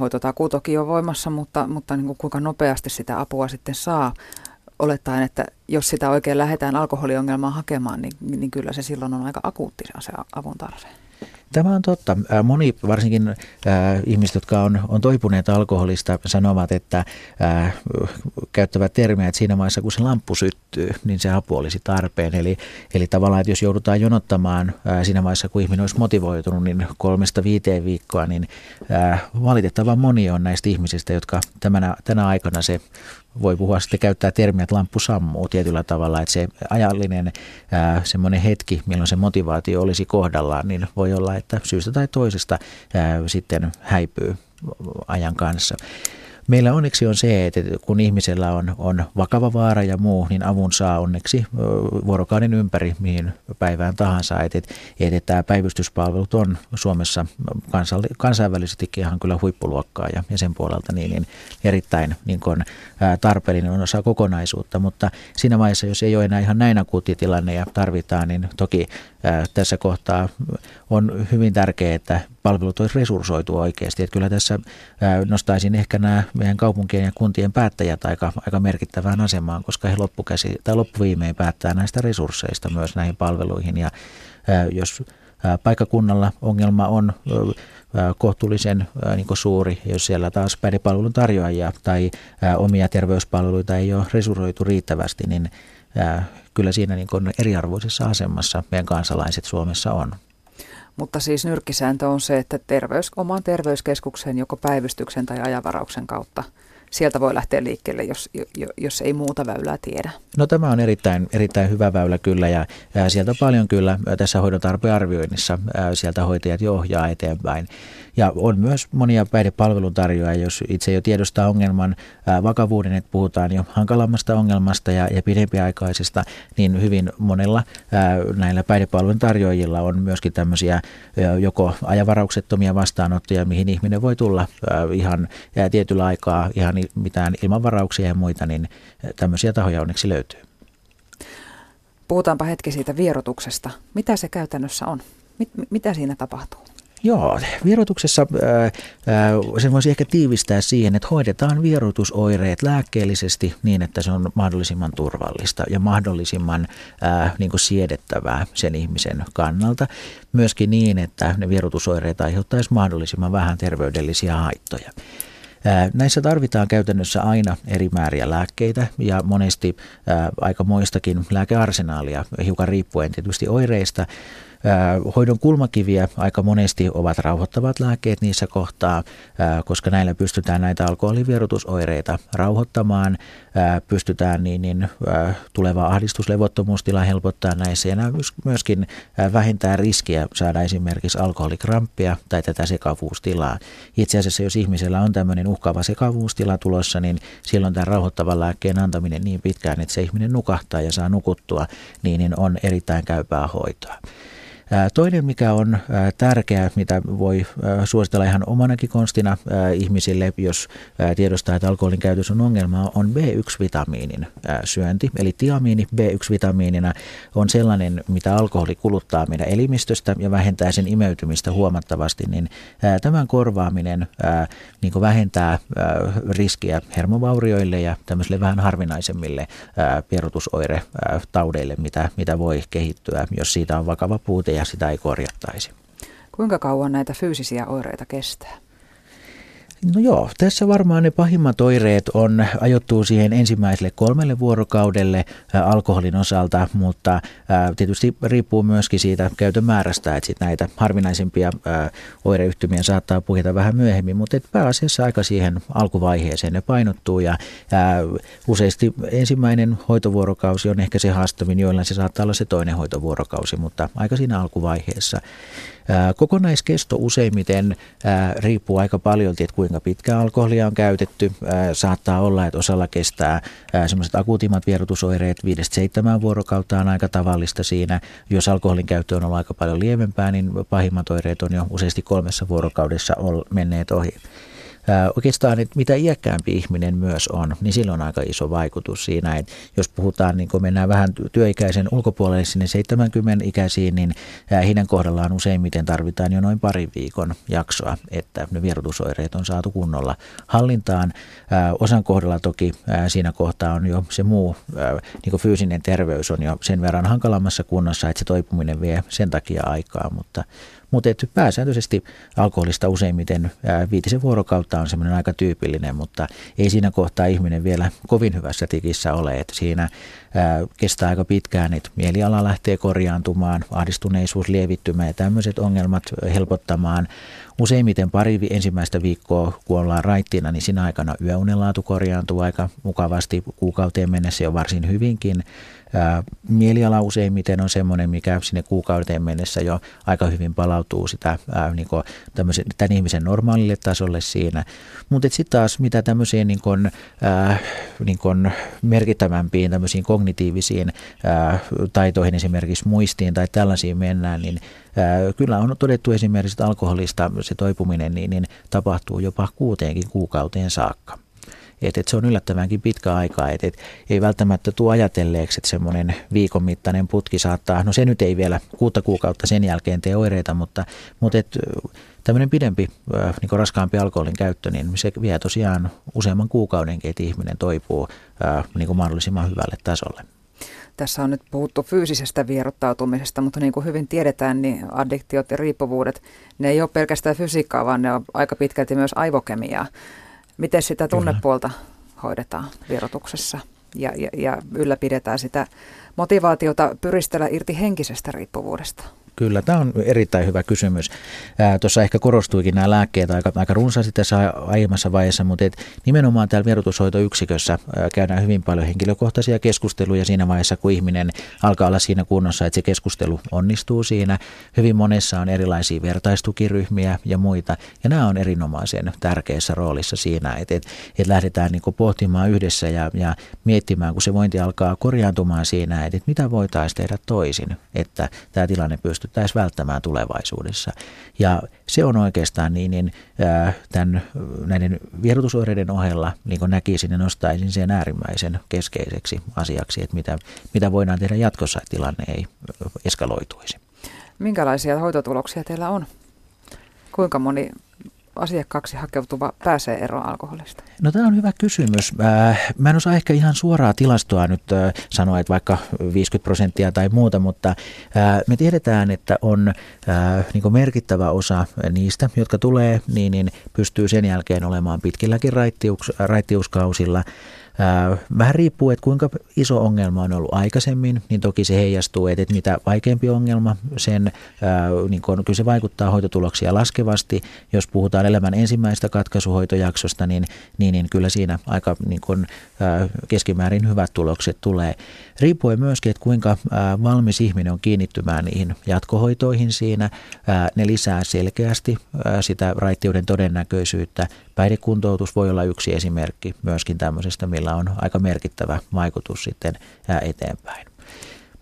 hoitotakuu toki on voimassa, mutta, mutta niin kuin kuinka nopeasti sitä apua sitten saa, olettaen, että jos sitä oikein lähdetään alkoholiongelmaa hakemaan, niin, niin kyllä se silloin on aika akuutti se avun tarve. Tämä on totta. Moni, varsinkin äh, ihmiset, jotka on, on toipuneet alkoholista, sanovat, että äh, käyttävät termiä, että siinä vaiheessa kun se lamppu syttyy, niin se apu olisi tarpeen. Eli, eli tavallaan, että jos joudutaan jonottamaan äh, siinä vaiheessa, kun ihminen olisi motivoitunut, niin kolmesta viiteen viikkoa, niin äh, valitettavan moni on näistä ihmisistä, jotka tämänä, tänä aikana se voi puhua sitten käyttää termiä, että lamppu sammuu tietyllä tavalla, että se ajallinen semmoinen hetki, milloin se motivaatio olisi kohdallaan, niin voi olla, että syystä tai toisesta ää, sitten häipyy ajan kanssa. Meillä onneksi on se, että kun ihmisellä on, on vakava vaara ja muu, niin avun saa onneksi vuorokauden ympäri mihin päivään tahansa. Että, että, että tämä päivystyspalvelut on Suomessa kansainvälisestikin ihan kyllä huippuluokkaa ja, ja sen puolelta niin, niin erittäin niin kuin, tarpeellinen osa kokonaisuutta. Mutta siinä vaiheessa, jos ei ole enää ihan näin akuutti tilanne ja tarvitaan, niin toki tässä kohtaa on hyvin tärkeää, että palvelut olisi resurssoitu oikeasti. Että kyllä tässä nostaisin ehkä nämä meidän kaupunkien ja kuntien päättäjät aika, aika merkittävään asemaan, koska he loppukäsi, tai loppuviimein päättää näistä resursseista myös näihin palveluihin. Ja jos paikakunnalla ongelma on kohtuullisen niin suuri, jos siellä taas päihdepalvelun tarjoajia tai omia terveyspalveluita ei ole resurssoitu riittävästi, niin kyllä siinä niin eriarvoisessa asemassa meidän kansalaiset Suomessa on. Mutta siis nyrkkisääntö on se, että terveys, oman terveyskeskuksen joko päivystyksen tai ajavarauksen kautta sieltä voi lähteä liikkeelle, jos, jos ei muuta väylää tiedä. No tämä on erittäin, erittäin hyvä väylä kyllä ja, ja sieltä paljon kyllä tässä hoidon tarpearvioinnissa sieltä hoitajat jo ohjaa eteenpäin. Ja on myös monia päihdepalveluntarjoajia, jos itse jo tiedostaa ongelman vakavuuden, että puhutaan jo hankalammasta ongelmasta ja, ja pidempiaikaisesta, niin hyvin monella ää, näillä päihdepalveluntarjoajilla on myöskin tämmöisiä ää, joko ajavarauksettomia vastaanottoja, mihin ihminen voi tulla ää, ihan ää, tietyllä aikaa, ihan mitään ilmanvarauksia ja muita, niin tämmöisiä tahoja onneksi löytyy. Puhutaanpa hetki siitä vierotuksesta. Mitä se käytännössä on? Mit, mitä siinä tapahtuu? Joo, vierotuksessa ää, ää, sen voisi ehkä tiivistää siihen, että hoidetaan vierotusoireet lääkkeellisesti niin, että se on mahdollisimman turvallista ja mahdollisimman ää, niin kuin siedettävää sen ihmisen kannalta. Myöskin niin, että ne vierotusoireet aiheuttaisi mahdollisimman vähän terveydellisiä haittoja. Näissä tarvitaan käytännössä aina eri määriä lääkkeitä ja monesti aika moistakin lääkearsenaalia, hiukan riippuen tietysti oireista. Hoidon kulmakiviä aika monesti ovat rauhoittavat lääkkeet niissä kohtaa, koska näillä pystytään näitä alkoholivierotusoireita rauhoittamaan, pystytään niin, niin tuleva ahdistuslevottomuustila helpottaa näissä ja myöskin vähentää riskiä saada esimerkiksi alkoholikramppia tai tätä sekavuustilaa. Itse asiassa jos ihmisellä on tämmöinen uhkaava sekavuustila tulossa, niin silloin tämän rauhoittavan lääkkeen antaminen niin pitkään, että se ihminen nukahtaa ja saa nukuttua, niin, niin on erittäin käypää hoitoa. Toinen, mikä on tärkeää, mitä voi suositella ihan omanakin konstina ihmisille, jos tiedostaa, että alkoholin käytös on ongelma, on B1-vitamiinin syönti. Eli tiamiini B1-vitamiinina on sellainen, mitä alkoholi kuluttaa meidän elimistöstä ja vähentää sen imeytymistä huomattavasti, niin tämän korvaaminen niin vähentää riskiä hermovaurioille ja tämmöisille vähän harvinaisemmille pierutusoiretaudeille, mitä, mitä voi kehittyä, jos siitä on vakava puute sitä ei korjattaisi. Kuinka kauan näitä fyysisiä oireita kestää? No joo, tässä varmaan ne pahimmat oireet on, ajoittuu siihen ensimmäiselle kolmelle vuorokaudelle alkoholin osalta, mutta tietysti riippuu myöskin siitä käytön määrästä, että sit näitä harvinaisimpia ä, oireyhtymiä saattaa puhita vähän myöhemmin, mutta et pääasiassa aika siihen alkuvaiheeseen ne painottuu ja useasti ensimmäinen hoitovuorokausi on ehkä se haastavin, joilla se saattaa olla se toinen hoitovuorokausi, mutta aika siinä alkuvaiheessa. Kokonaiskesto useimmiten riippuu aika paljon, että kuinka pitkään alkoholia on käytetty. Saattaa olla, että osalla kestää semmoiset akuutimmat vierotusoireet 5-7 vuorokautta on aika tavallista siinä. Jos alkoholin käyttö on ollut aika paljon lievempää, niin pahimmat oireet on jo useasti kolmessa vuorokaudessa menneet ohi oikeastaan, että mitä iäkkäämpi ihminen myös on, niin sillä on aika iso vaikutus siinä, että jos puhutaan, niin kun mennään vähän työikäisen ulkopuolelle sinne 70 ikäisiin, niin heidän kohdallaan useimmiten tarvitaan jo noin parin viikon jaksoa, että ne vierotusoireet on saatu kunnolla hallintaan. Osan kohdalla toki siinä kohtaa on jo se muu niin fyysinen terveys on jo sen verran hankalammassa kunnossa, että se toipuminen vie sen takia aikaa, mutta mutta pääsääntöisesti alkoholista useimmiten viitisen vuorokautta on semmoinen aika tyypillinen, mutta ei siinä kohtaa ihminen vielä kovin hyvässä tikissä ole. Että siinä ää, kestää aika pitkään, että mieliala lähtee korjaantumaan, ahdistuneisuus lievittymään ja tämmöiset ongelmat helpottamaan. Useimmiten pari ensimmäistä viikkoa, kun ollaan raittina, niin siinä aikana yöunenlaatu korjaantuu aika mukavasti kuukauteen mennessä jo varsin hyvinkin. Mieliala useimmiten on semmoinen, mikä sinne kuukauteen mennessä jo aika hyvin palautuu sitä ää, niin kuin tämän ihmisen normaalille tasolle siinä. Mutta sitten taas mitä tämmöisiin niin kuin, ää, niin kuin merkittävämpiin tämmöisiin kognitiivisiin ää, taitoihin, esimerkiksi muistiin tai tällaisiin mennään, niin ää, kyllä on todettu esimerkiksi, että alkoholista se toipuminen niin, niin tapahtuu jopa kuuteenkin kuukauteen saakka. Et, et se on yllättävänkin pitkä aika, että et ei välttämättä tule ajatelleeksi, että semmoinen viikon mittainen putki saattaa, no se nyt ei vielä kuutta kuukautta sen jälkeen tee oireita, mutta, mutta et, tämmöinen pidempi, niin raskaampi alkoholin käyttö, niin se vie tosiaan useamman kuukaudenkin, että ihminen toipuu niin kuin mahdollisimman hyvälle tasolle. Tässä on nyt puhuttu fyysisestä vierottautumisesta, mutta niin kuin hyvin tiedetään, niin addiktiot ja riippuvuudet, ne ei ole pelkästään fysiikkaa, vaan ne on aika pitkälti myös aivokemiaa. Miten sitä tunnepuolta hoidetaan vierotuksessa ja, ja, ja ylläpidetään sitä motivaatiota pyristellä irti henkisestä riippuvuudesta? Kyllä, tämä on erittäin hyvä kysymys. Tuossa ehkä korostuikin nämä lääkkeet aika, aika runsaasti tässä aiemmassa vaiheessa, mutta et nimenomaan täällä vierotushoitoyksikössä ää, käydään hyvin paljon henkilökohtaisia keskusteluja siinä vaiheessa, kun ihminen alkaa olla siinä kunnossa, että se keskustelu onnistuu siinä. Hyvin monessa on erilaisia vertaistukiryhmiä ja muita, ja nämä on erinomaisen tärkeässä roolissa siinä, että, että, että lähdetään niin pohtimaan yhdessä ja, ja miettimään, kun se vointi alkaa korjaantumaan siinä, että, että mitä voitaisiin tehdä toisin, että tämä tilanne pystyttäisiin välttämään tulevaisuudessa. Ja se on oikeastaan niin, niin tämän, näiden vierotusoireiden ohella niin näkisin ja nostaisin sen äärimmäisen keskeiseksi asiaksi, että mitä, mitä voidaan tehdä jatkossa, että tilanne ei eskaloituisi. Minkälaisia hoitotuloksia teillä on? Kuinka moni asiakkaaksi hakeutuva pääsee eroon alkoholista? No tämä on hyvä kysymys. Mä en osaa ehkä ihan suoraa tilastoa nyt sanoa, että vaikka 50 prosenttia tai muuta, mutta me tiedetään, että on niin merkittävä osa niistä, jotka tulee, niin, niin pystyy sen jälkeen olemaan pitkilläkin raittius. Vähän riippuu, että kuinka iso ongelma on ollut aikaisemmin, niin toki se heijastuu, että mitä vaikeampi ongelma, sen, niin kun, kyllä se vaikuttaa hoitotuloksia laskevasti. Jos puhutaan elämän ensimmäistä katkaisuhoitojaksosta, niin, niin, niin kyllä siinä aika niin kun, keskimäärin hyvät tulokset tulee. Riippuen myöskin, että kuinka valmis ihminen on kiinnittymään niihin jatkohoitoihin siinä, ne lisää selkeästi sitä raittiuden todennäköisyyttä. Päihdekuntoutus voi olla yksi esimerkki myöskin tämmöisestä, millä on aika merkittävä vaikutus sitten eteenpäin.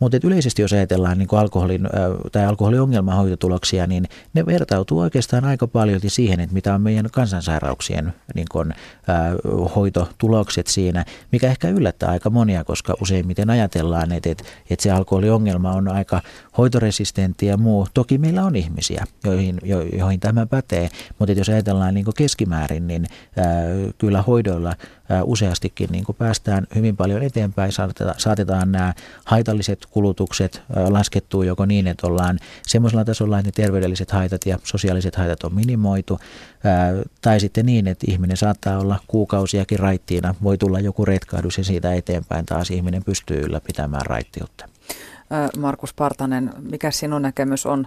Mutta yleisesti jos ajatellaan niin alkoholin tai alkoholiongelman hoitotuloksia, niin ne vertautuu oikeastaan aika paljon siihen, että mitä on meidän kansansairauksien niin kuin, ää, hoitotulokset siinä, mikä ehkä yllättää aika monia, koska useimmiten ajatellaan, että, että, että se alkoholiongelma on aika hoitoresistentti ja muu. Toki meillä on ihmisiä, joihin, jo, joihin tämä pätee, mutta jos ajatellaan niin keskimäärin, niin ää, kyllä hoidoilla useastikin niin päästään hyvin paljon eteenpäin, saatetaan, saatetaan nämä haitalliset kulutukset laskettua joko niin, että ollaan semmoisella tasolla, että ne terveydelliset haitat ja sosiaaliset haitat on minimoitu, tai sitten niin, että ihminen saattaa olla kuukausiakin raittiina, voi tulla joku retkahdus ja siitä eteenpäin taas ihminen pystyy ylläpitämään raittiutta. Markus Partanen, mikä sinun näkemys on,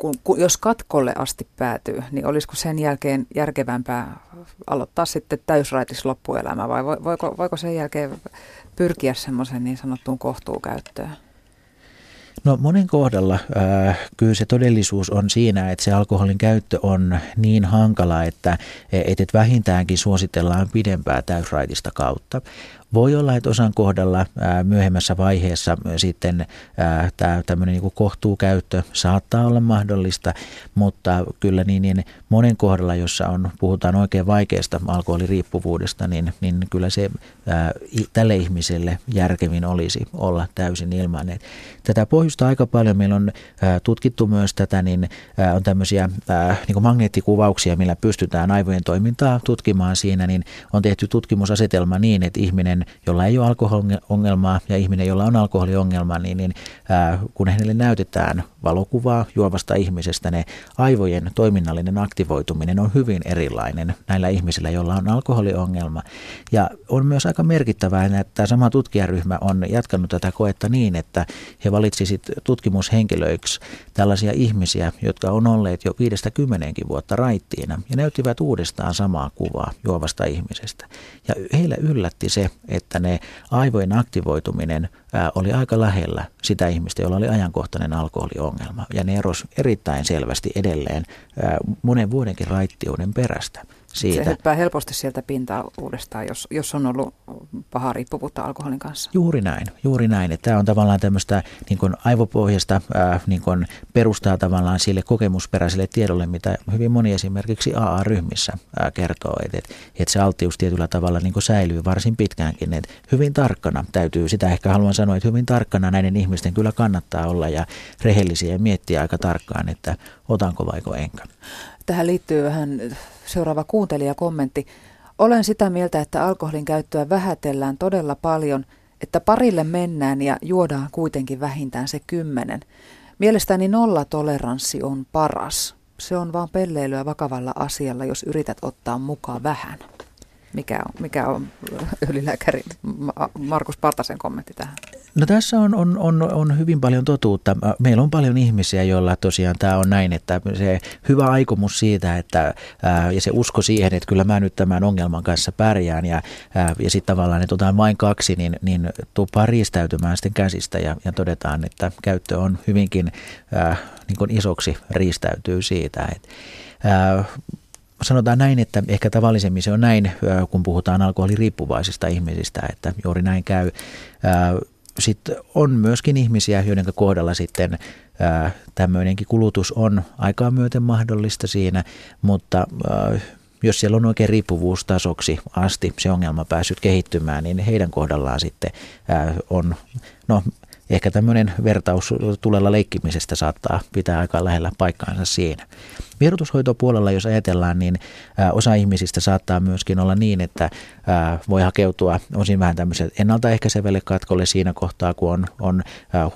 kun, kun, jos katkolle asti päätyy, niin olisiko sen jälkeen järkevämpää aloittaa sitten täysraitis loppuelämä vai voiko, voiko sen jälkeen pyrkiä semmoisen niin sanottuun kohtuukäyttöön? No monen kohdalla äh, kyllä se todellisuus on siinä, että se alkoholin käyttö on niin hankala, että et, et vähintäänkin suositellaan pidempää täysraitista kautta. Voi olla, että osan kohdalla myöhemmässä vaiheessa sitten tämä tämmöinen niin kohtuukäyttö saattaa olla mahdollista, mutta kyllä niin, niin monen kohdalla, jossa on, puhutaan oikein vaikeasta alkoholiriippuvuudesta, niin, niin kyllä se tälle ihmiselle järkevin olisi olla täysin ilman. Tätä pohjusta aika paljon. Meillä on tutkittu myös tätä, niin on tämmöisiä niin magneettikuvauksia, millä pystytään aivojen toimintaa tutkimaan siinä, niin on tehty tutkimusasetelma niin, että ihminen ihminen, jolla ei ole alkoholiongelmaa ja ihminen, jolla on alkoholiongelma, niin, niin ää, kun hänelle näytetään valokuvaa juovasta ihmisestä, ne aivojen toiminnallinen aktivoituminen on hyvin erilainen näillä ihmisillä, joilla on alkoholiongelma. Ja on myös aika merkittävää, että tämä sama tutkijaryhmä on jatkanut tätä koetta niin, että he valitsisivat tutkimushenkilöiksi tällaisia ihmisiä, jotka on olleet jo 50 vuotta raittiina ja näyttivät uudestaan samaa kuvaa juovasta ihmisestä. Ja heille yllätti se, että ne aivojen aktivoituminen oli aika lähellä sitä ihmistä, jolla oli ajankohtainen alkoholiongelma. Ja ne erosi erittäin selvästi edelleen monen vuodenkin raittiuden perästä siitä. Se hyppää helposti sieltä pintaa uudestaan, jos, jos on ollut paha riippuvuutta alkoholin kanssa. Juuri näin, juuri näin. Että tämä on tavallaan tämmöistä niin kuin aivopohjasta äh, niin kuin perustaa tavallaan sille kokemusperäiselle tiedolle, mitä hyvin moni esimerkiksi AA-ryhmissä äh, kertoo, että, että, että se alttius tietyllä tavalla niin kuin säilyy varsin pitkäänkin. Että hyvin tarkkana täytyy, sitä ehkä haluan sanoa, että hyvin tarkkana näiden ihmisten kyllä kannattaa olla ja rehellisiä ja miettiä aika tarkkaan, että otanko vaiko enkä. Tähän liittyy vähän seuraava kuuntelijakommentti. Olen sitä mieltä, että alkoholin käyttöä vähätellään todella paljon, että parille mennään ja juodaan kuitenkin vähintään se kymmenen. Mielestäni nollatoleranssi on paras. Se on vaan pelleilyä vakavalla asialla, jos yrität ottaa mukaan vähän. Mikä on, mikä on ylilääkäri Markus Partasen kommentti tähän? No tässä on, on, on, on hyvin paljon totuutta. Meillä on paljon ihmisiä, joilla tosiaan tämä on näin, että se hyvä aikomus siitä että, ää, ja se usko siihen, että kyllä mä nyt tämän ongelman kanssa pärjään ja, ja sitten tavallaan, että otetaan vain kaksi, niin, niin tuppaa riistäytymään sitten käsistä ja, ja todetaan, että käyttö on hyvinkin ää, niin kuin isoksi riistäytyy siitä. Et, ää, sanotaan näin, että ehkä tavallisemmin se on näin, kun puhutaan alkoholiriippuvaisista ihmisistä, että juuri näin käy sitten on myöskin ihmisiä, joiden kohdalla sitten tämmöinenkin kulutus on aikaa myöten mahdollista siinä, mutta jos siellä on oikein riippuvuustasoksi asti se ongelma päässyt kehittymään, niin heidän kohdallaan sitten on, no ehkä tämmöinen vertaus tulella leikkimisestä saattaa pitää aika lähellä paikkaansa siinä. Vierotushoitopuolella, jos ajatellaan, niin osa ihmisistä saattaa myöskin olla niin, että voi hakeutua osin vähän tämmöiselle ennaltaehkäisevälle katkolle siinä kohtaa, kun on, on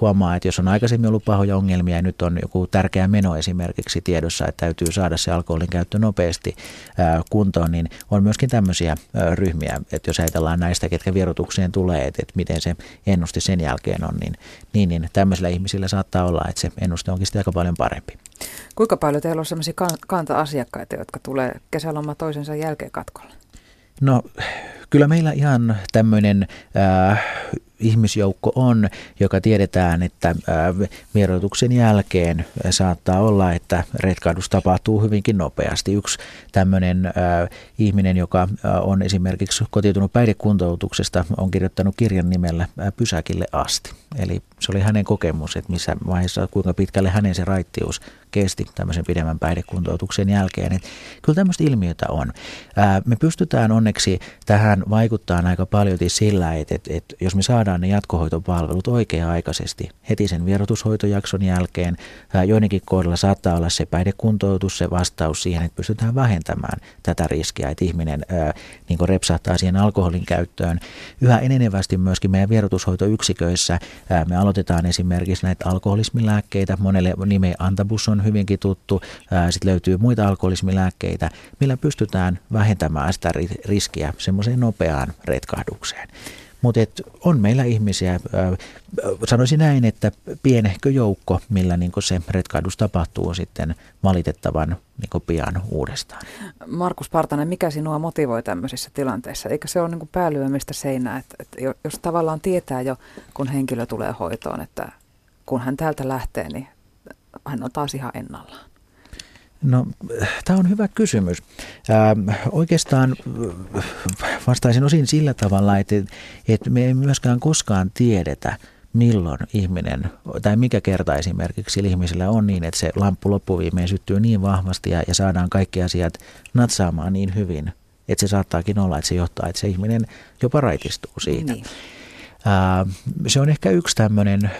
huomaa, että jos on aikaisemmin ollut pahoja ongelmia ja nyt on joku tärkeä meno esimerkiksi tiedossa, että täytyy saada se alkoholin käyttö nopeasti kuntoon, niin on myöskin tämmöisiä ryhmiä, että jos ajatellaan näistä, ketkä vierotukseen tulee, että, että miten se ennuste sen jälkeen on, niin, niin, niin tämmöisillä ihmisillä saattaa olla, että se ennuste onkin sitten aika paljon parempi. Kuinka paljon teillä on sellaisia kanta-asiakkaita, jotka tulee kesäloma toisensa jälkeen katkolle? No kyllä meillä ihan tämmöinen äh, ihmisjoukko on, joka tiedetään, että äh, vierotuksen jälkeen saattaa olla, että retkahdus tapahtuu hyvinkin nopeasti. Yksi tämmöinen äh, ihminen, joka äh, on esimerkiksi kotiutunut päihdekuntoutuksesta, on kirjoittanut kirjan nimellä Pysäkille asti. Eli se oli hänen kokemus, että missä vaiheessa, kuinka pitkälle hänen se raittius kesti tämmöisen pidemmän päihdekuntoutuksen jälkeen. Et kyllä tämmöistä ilmiötä on. Ää, me pystytään onneksi tähän vaikuttaa aika paljon sillä, että, että, että jos me saadaan ne jatkohoitopalvelut oikea-aikaisesti heti sen vierotushoitojakson jälkeen, ää, joidenkin kohdalla saattaa olla se päihdekuntoutus se vastaus siihen, että pystytään vähentämään tätä riskiä, että ihminen ää, niin repsahtaa siihen alkoholin käyttöön. Yhä enenevästi myöskin meidän vierotushoitoyksiköissä ää, me aloitetaan esimerkiksi näitä alkoholismilääkkeitä. Monelle nime antabus on hyvinkin tuttu. Sitten löytyy muita alkoholismilääkkeitä, millä pystytään vähentämään sitä riskiä semmoiseen nopeaan retkahdukseen. Mutta on meillä ihmisiä, sanoisin näin, että pienehkö joukko, millä niin se retkahdus tapahtuu sitten valitettavan niin pian uudestaan. Markus Partanen, mikä sinua motivoi tämmöisissä tilanteissa? Eikö se ole niin päälyömistä seinää, että, että jos tavallaan tietää jo, kun henkilö tulee hoitoon, että kun hän täältä lähtee, niin hän on taas ihan ennallaan? No, tämä on hyvä kysymys. Ähm, oikeastaan äh, vastaisin osin sillä tavalla, että, että me ei myöskään koskaan tiedetä, milloin ihminen, tai mikä kerta esimerkiksi ihmisellä on niin, että se lamppu loppuviimeen syttyy niin vahvasti ja, ja saadaan kaikki asiat natsaamaan niin hyvin, että se saattaakin olla, että se johtaa, että se ihminen jopa raitistuu siitä. Niin. Äh, se on ehkä yksi tämmöinen äh,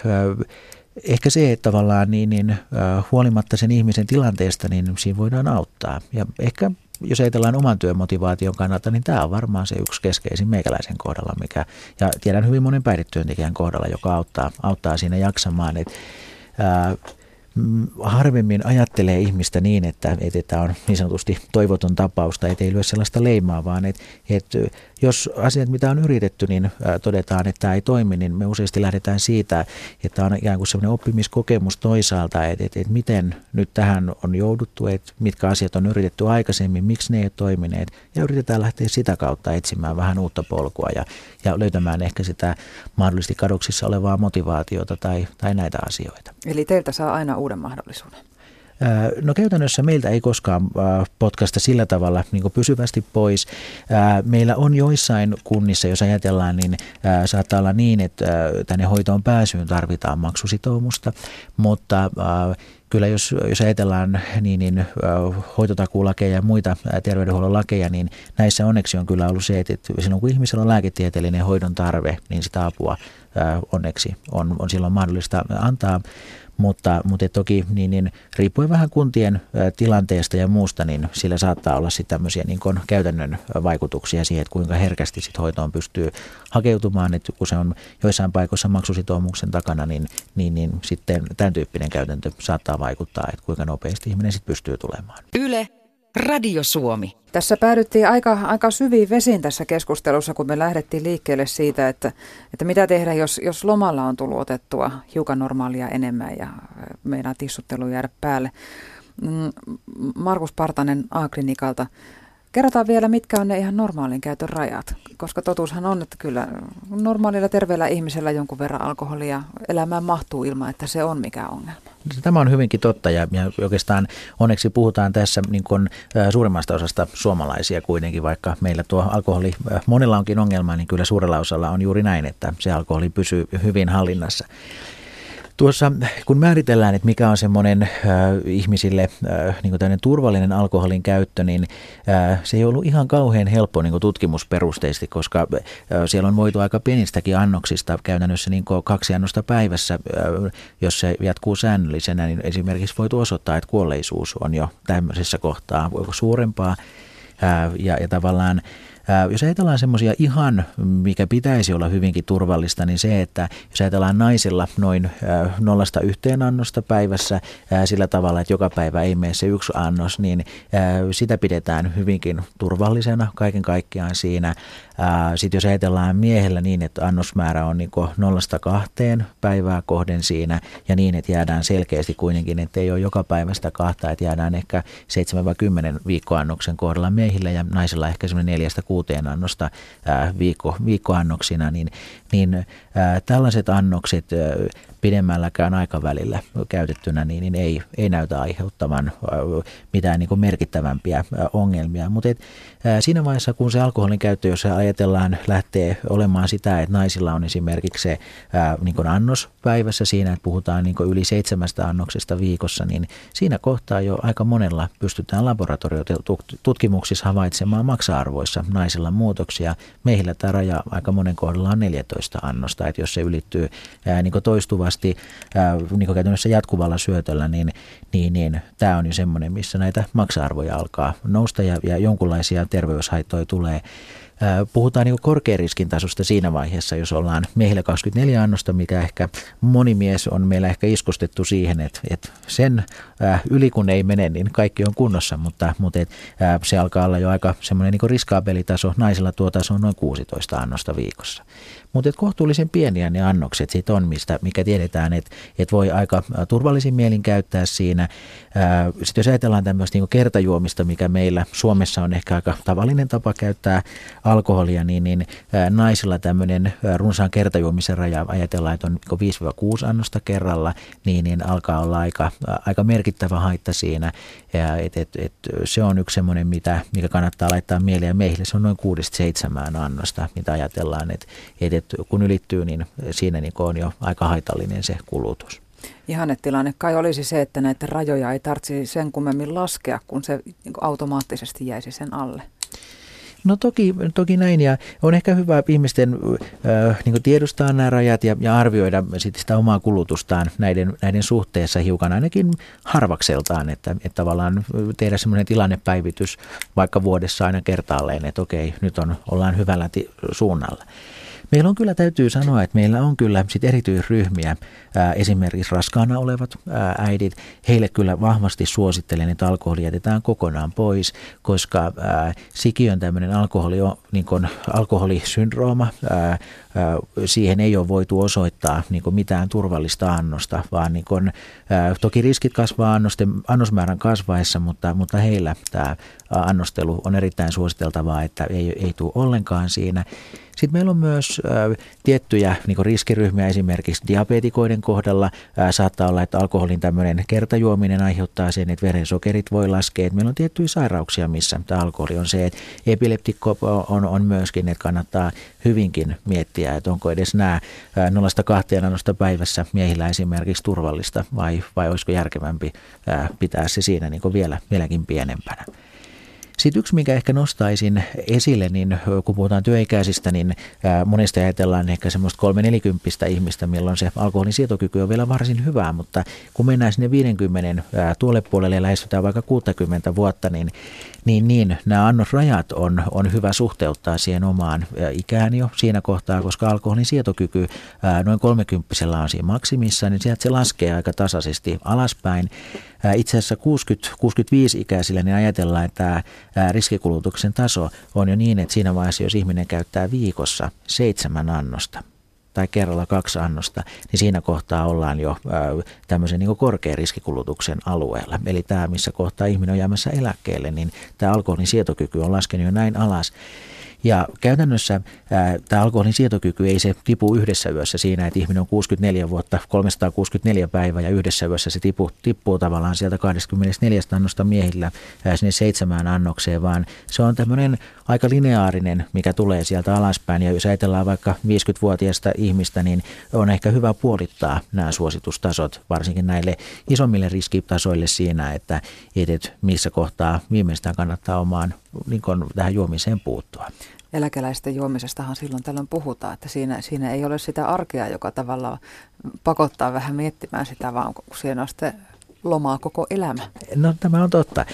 ehkä se, että tavallaan niin, niin, huolimatta sen ihmisen tilanteesta, niin siinä voidaan auttaa. Ja ehkä jos ajatellaan oman työn motivaation kannalta, niin tämä on varmaan se yksi keskeisin meikäläisen kohdalla, mikä, ja tiedän hyvin monen päihdetyöntekijän kohdalla, joka auttaa, auttaa siinä jaksamaan. Et, ää, harvemmin ajattelee ihmistä niin, että, että tämä on niin sanotusti toivoton tapaus tai ei lyö sellaista leimaa, vaan että, että jos asiat, mitä on yritetty, niin todetaan, että tämä ei toimi, niin me useasti lähdetään siitä, että on ikään kuin sellainen oppimiskokemus toisaalta, että, että, että miten nyt tähän on jouduttu, että mitkä asiat on yritetty aikaisemmin, miksi ne ei ole toimineet, ja yritetään lähteä sitä kautta etsimään vähän uutta polkua ja, ja löytämään ehkä sitä mahdollisesti kadoksissa olevaa motivaatiota tai, tai näitä asioita. Eli teiltä saa aina uuden mahdollisuuden? No käytännössä meiltä ei koskaan potkasta sillä tavalla niin pysyvästi pois. Meillä on joissain kunnissa, jos ajatellaan, niin saattaa olla niin, että tänne hoitoon pääsyyn tarvitaan maksusitoumusta, mutta kyllä jos, jos ajatellaan niin, niin, hoitotakuulakeja ja muita terveydenhuollon lakeja, niin näissä onneksi on kyllä ollut se, että silloin kun ihmisellä on lääketieteellinen hoidon tarve, niin sitä apua onneksi on, on silloin mahdollista antaa. Mutta, mutta toki niin, niin, riippuen vähän kuntien tilanteesta ja muusta, niin sillä saattaa olla sitten tämmöisiä niin kuin käytännön vaikutuksia siihen, että kuinka herkästi sit hoitoon pystyy hakeutumaan. Että kun se on joissain paikoissa maksusitoumuksen takana, niin, niin, niin sitten tämän tyyppinen käytäntö saattaa vaikuttaa, että kuinka nopeasti ihminen sitten pystyy tulemaan. Yle, Radio Suomi. Tässä päädyttiin aika, aika syviin vesiin tässä keskustelussa, kun me lähdettiin liikkeelle siitä, että, että mitä tehdä, jos, jos lomalla on tullut otettua hiukan normaalia enemmän ja meidän tissuttelu jäädä päälle. Mm, Markus Partanen A-klinikalta. Kerrotaan vielä, mitkä on ne ihan normaalin käytön rajat, koska totuushan on, että kyllä normaalilla terveellä ihmisellä jonkun verran alkoholia elämään mahtuu ilman, että se on mikä ongelma. Tämä on hyvinkin totta ja, ja oikeastaan onneksi puhutaan tässä niin kuin, suurimmasta osasta suomalaisia kuitenkin, vaikka meillä tuo alkoholi ä, monella onkin ongelma, niin kyllä suurella osalla on juuri näin, että se alkoholi pysyy hyvin hallinnassa. Tuossa kun määritellään, että mikä on semmoinen äh, ihmisille äh, niin turvallinen alkoholin käyttö, niin äh, se ei ollut ihan kauhean helppo niin tutkimusperusteisesti, koska äh, siellä on voitu aika pienistäkin annoksista käytännössä niin kaksi annosta päivässä, äh, jos se jatkuu säännöllisenä, niin esimerkiksi voitu osoittaa, että kuolleisuus on jo tämmöisessä kohtaa suurempaa äh, ja, ja tavallaan jos ajatellaan semmoisia ihan, mikä pitäisi olla hyvinkin turvallista, niin se, että jos ajatellaan naisilla noin nollasta yhteen annosta päivässä sillä tavalla, että joka päivä ei mene se yksi annos, niin sitä pidetään hyvinkin turvallisena kaiken kaikkiaan siinä. Sitten jos ajatellaan miehellä niin, että annosmäärä on niin nollasta kahteen päivää kohden siinä ja niin, että jäädään selkeästi kuitenkin, että ei ole joka päivästä kahta, että jäädään ehkä 7-10 viikkoannoksen kohdalla miehillä ja naisilla ehkä semmoinen neljästä kuuteen annosta viikko, viikkoannoksina, niin, niin tällaiset annokset pidemmälläkään aikavälillä käytettynä, niin, niin ei, ei näytä aiheuttavan mitään niin merkittävämpiä ongelmia. Mutta et, siinä vaiheessa, kun se alkoholin käyttö, jos ajatellaan, lähtee olemaan sitä, että naisilla on esimerkiksi se niin annos päivässä siinä, että puhutaan niin yli seitsemästä annoksesta viikossa, niin siinä kohtaa jo aika monella pystytään laboratoriotutkimuksissa havaitsemaan maksa-arvoissa naisilla muutoksia. Meillä tämä raja aika monen kohdalla on 14 annosta, että jos se ylittyy niin toistuvasti ää, niin käytännössä jatkuvalla syötöllä, niin, niin, niin tämä on jo semmoinen, missä näitä maksa-arvoja alkaa nousta ja, ja jonkunlaisia terveyshaittoja tulee. Puhutaan niin korkean riskin tasosta siinä vaiheessa, jos ollaan miehillä 24 annosta, mikä ehkä moni mies on meillä ehkä iskostettu siihen, että, että sen yli kun ei mene, niin kaikki on kunnossa, mutta, mutta et, se alkaa olla jo aika semmoinen niin riskaabelitaso. Naisilla tuo taso on noin 16 annosta viikossa. Mutta kohtuullisen pieniä ne annokset siitä on, mistä, mikä tiedetään, että et voi aika turvallisin mielin käyttää siinä. Sitten jos ajatellaan tämmöistä niin kertajuomista, mikä meillä Suomessa on ehkä aika tavallinen tapa käyttää alkoholia, niin, niin naisilla tämmöinen runsaan kertajuomisen raja, ajatellaan, että on 5-6 niinku annosta kerralla, niin, niin alkaa olla aika, aika merkittävä haitta siinä. Ja et, et, et, se on yksi semmoinen, mitä, mikä kannattaa laittaa mieleen. Meille se on noin 6-7 annosta, mitä ajatellaan, että et, et, kun ylittyy, niin siinä niin on jo aika haitallinen se kulutus. Ihannetilanne kai olisi se, että näitä rajoja ei tarvitsisi sen kummemmin laskea, kun se automaattisesti jäisi sen alle. No toki, toki näin ja on ehkä hyvä ihmisten äh, niin tiedostaa nämä rajat ja, ja arvioida sitten sitä omaa kulutustaan näiden, näiden suhteessa hiukan ainakin harvakseltaan, että, että tavallaan tehdä semmoinen tilannepäivitys vaikka vuodessa aina kertaalleen, että okei, nyt on, ollaan hyvällä ti- suunnalla. Meillä on kyllä, täytyy sanoa, että meillä on kyllä sit erityisryhmiä, ää, esimerkiksi raskaana olevat ää, äidit. Heille kyllä vahvasti suosittelen, että alkoholi jätetään kokonaan pois, koska ää, sikiön tämmöinen alkoholi, niin alkoholisyndrooma, ää, siihen ei ole voitu osoittaa niin mitään turvallista annosta, vaan niin kuin, toki riskit kasvaa annosten, annosmäärän kasvaessa, mutta, mutta heillä tämä annostelu on erittäin suositeltavaa, että ei, ei tule ollenkaan siinä. Sitten meillä on myös äh, tiettyjä niin riskiryhmiä esimerkiksi diabetikoiden kohdalla. Äh, saattaa olla, että alkoholin tämmöinen kertajuominen aiheuttaa sen, että verensokerit voi laskea. Meillä on tiettyjä sairauksia, missä tämä alkoholi on se, että epileptikko on, on myöskin, että kannattaa hyvinkin miettiä, että onko edes nämä 0-2 annosta päivässä miehillä esimerkiksi turvallista vai, vai olisiko järkevämpi pitää se siinä niin vielä, vieläkin pienempänä. Sitten yksi, mikä ehkä nostaisin esille, niin kun puhutaan työikäisistä, niin monesti ajatellaan ehkä semmoista kolme nelikymppistä ihmistä, milloin se alkoholin sietokyky on vielä varsin hyvää, mutta kun mennään sinne 50 tuolle puolelle ja lähestytään vaikka 60 vuotta, niin, niin, niin nämä annosrajat on, on hyvä suhteuttaa siihen omaan ikään jo siinä kohtaa, koska alkoholin sietokyky noin 30 on siinä maksimissa, niin sieltä se laskee aika tasaisesti alaspäin. Itse asiassa 60-65-ikäisillä niin ajatellaan, että tämä riskikulutuksen taso on jo niin, että siinä vaiheessa, jos ihminen käyttää viikossa seitsemän annosta – tai kerralla kaksi annosta, niin siinä kohtaa ollaan jo tämmöisen niin korkean riskikulutuksen alueella. Eli tämä, missä kohtaa ihminen on jäämässä eläkkeelle, niin tämä alkoholin sietokyky on laskenut jo näin alas, ja käytännössä ää, tämä alkoholin sietokyky ei se tipu yhdessä yössä siinä, että ihminen on 64 vuotta, 364 päivää ja yhdessä yössä se tipu, tippuu tavallaan sieltä 24 annosta miehillä ää, sinne seitsemään annokseen, vaan se on tämmöinen aika lineaarinen, mikä tulee sieltä alaspäin. Ja jos ajatellaan vaikka 50-vuotiaista ihmistä, niin on ehkä hyvä puolittaa nämä suositustasot, varsinkin näille isommille riskitasoille siinä, että, että missä kohtaa viimeistään kannattaa omaan niin tähän juomiseen puuttua eläkeläisten juomisestahan silloin tällöin puhutaan, että siinä, siinä ei ole sitä arkea, joka tavallaan pakottaa vähän miettimään sitä, vaan kun siinä on sitten lomaa koko elämä. No tämä on totta.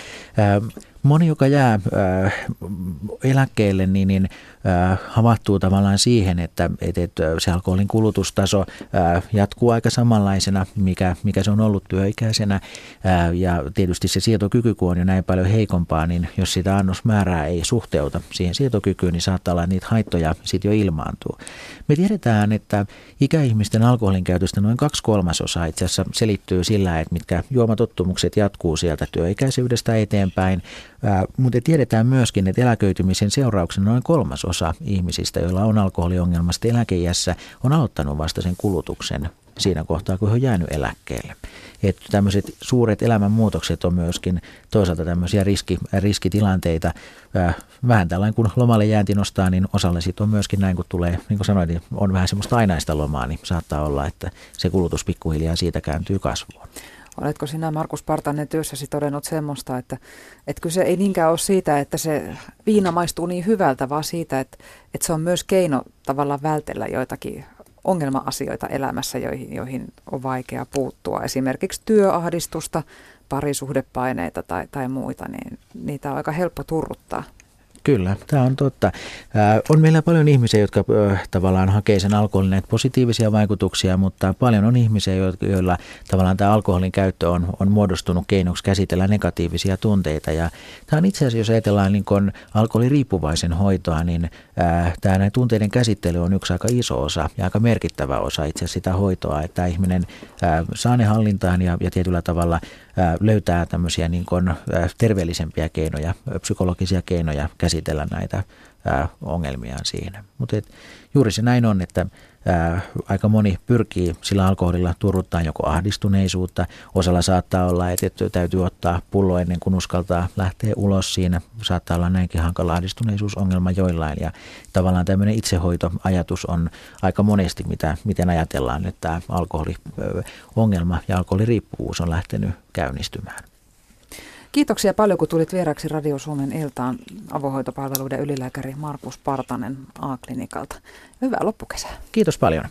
Moni, joka jää eläkkeelle, niin, niin havahtuu tavallaan siihen, että, että se alkoholin kulutustaso jatkuu aika samanlaisena, mikä, mikä se on ollut työikäisenä. Ja tietysti se sietokyky, kun on jo näin paljon heikompaa, niin jos sitä annosmäärää ei suhteuta siihen sietokykyyn, niin saattaa olla niitä haittoja sitten jo ilmaantuu. Me tiedetään, että ikäihmisten alkoholin käytöstä noin kaksi kolmasosaa itse asiassa selittyy sillä, että mitkä juomatottumukset jatkuu sieltä työikäisyydestä eteenpäin. Mutta tiedetään myöskin, että eläköitymisen seurauksena noin kolmasosa ihmisistä, joilla on alkoholiongelmasta eläkeiässä, on aloittanut vasta sen kulutuksen siinä kohtaa, kun he on jäänyt eläkkeelle. Että tämmöiset suuret elämänmuutokset on myöskin toisaalta tämmöisiä riski, riskitilanteita. Vähän tällainen, kun lomalle jäänti nostaa, niin osalle sitten on myöskin näin, kun tulee, niin kuin sanoin, niin on vähän semmoista ainaista lomaa, niin saattaa olla, että se kulutus pikkuhiljaa siitä kääntyy kasvuun. Oletko sinä Markus Partanen työssäsi todennut semmoista, että, että kyse ei niinkään ole siitä, että se viina maistuu niin hyvältä, vaan siitä, että, että se on myös keino tavallaan vältellä joitakin ongelma-asioita elämässä, joihin, joihin on vaikea puuttua. Esimerkiksi työahdistusta, parisuhdepaineita tai, tai muita, niin niitä on aika helppo turruttaa. Kyllä, tämä on totta. On meillä paljon ihmisiä, jotka tavallaan hakee sen alkoholin näitä positiivisia vaikutuksia, mutta paljon on ihmisiä, joilla tavallaan tämä alkoholin käyttö on, on muodostunut keinoksi käsitellä negatiivisia tunteita. Ja tämä on itse asiassa, jos ajatellaan niin kun alkoholiriippuvaisen hoitoa, niin tämä näin tunteiden käsittely on yksi aika iso osa ja aika merkittävä osa itse asiassa sitä hoitoa, että ihminen saa ne hallintaan ja, ja tietyllä tavalla löytää tämmöisiä niin kuin terveellisempiä keinoja, psykologisia keinoja käsitellä näitä ongelmiaan siinä. Mutta juuri se näin on, että ää, aika moni pyrkii sillä alkoholilla turruttaa joko ahdistuneisuutta. Osalla saattaa olla, että, että täytyy ottaa pullo ennen kuin uskaltaa lähteä ulos siinä. Saattaa olla näinkin hankala ahdistuneisuusongelma joillain. Ja tavallaan tämmöinen itsehoitoajatus on aika monesti, mitä, miten ajatellaan, että tämä alkoholiongelma ja alkoholiriippuvuus on lähtenyt käynnistymään. Kiitoksia paljon, kun tulit vieraksi Radio Suomen iltaan avohoitopalveluiden ylilääkäri Markus Partanen A-klinikalta. Hyvää loppukesää. Kiitos paljon.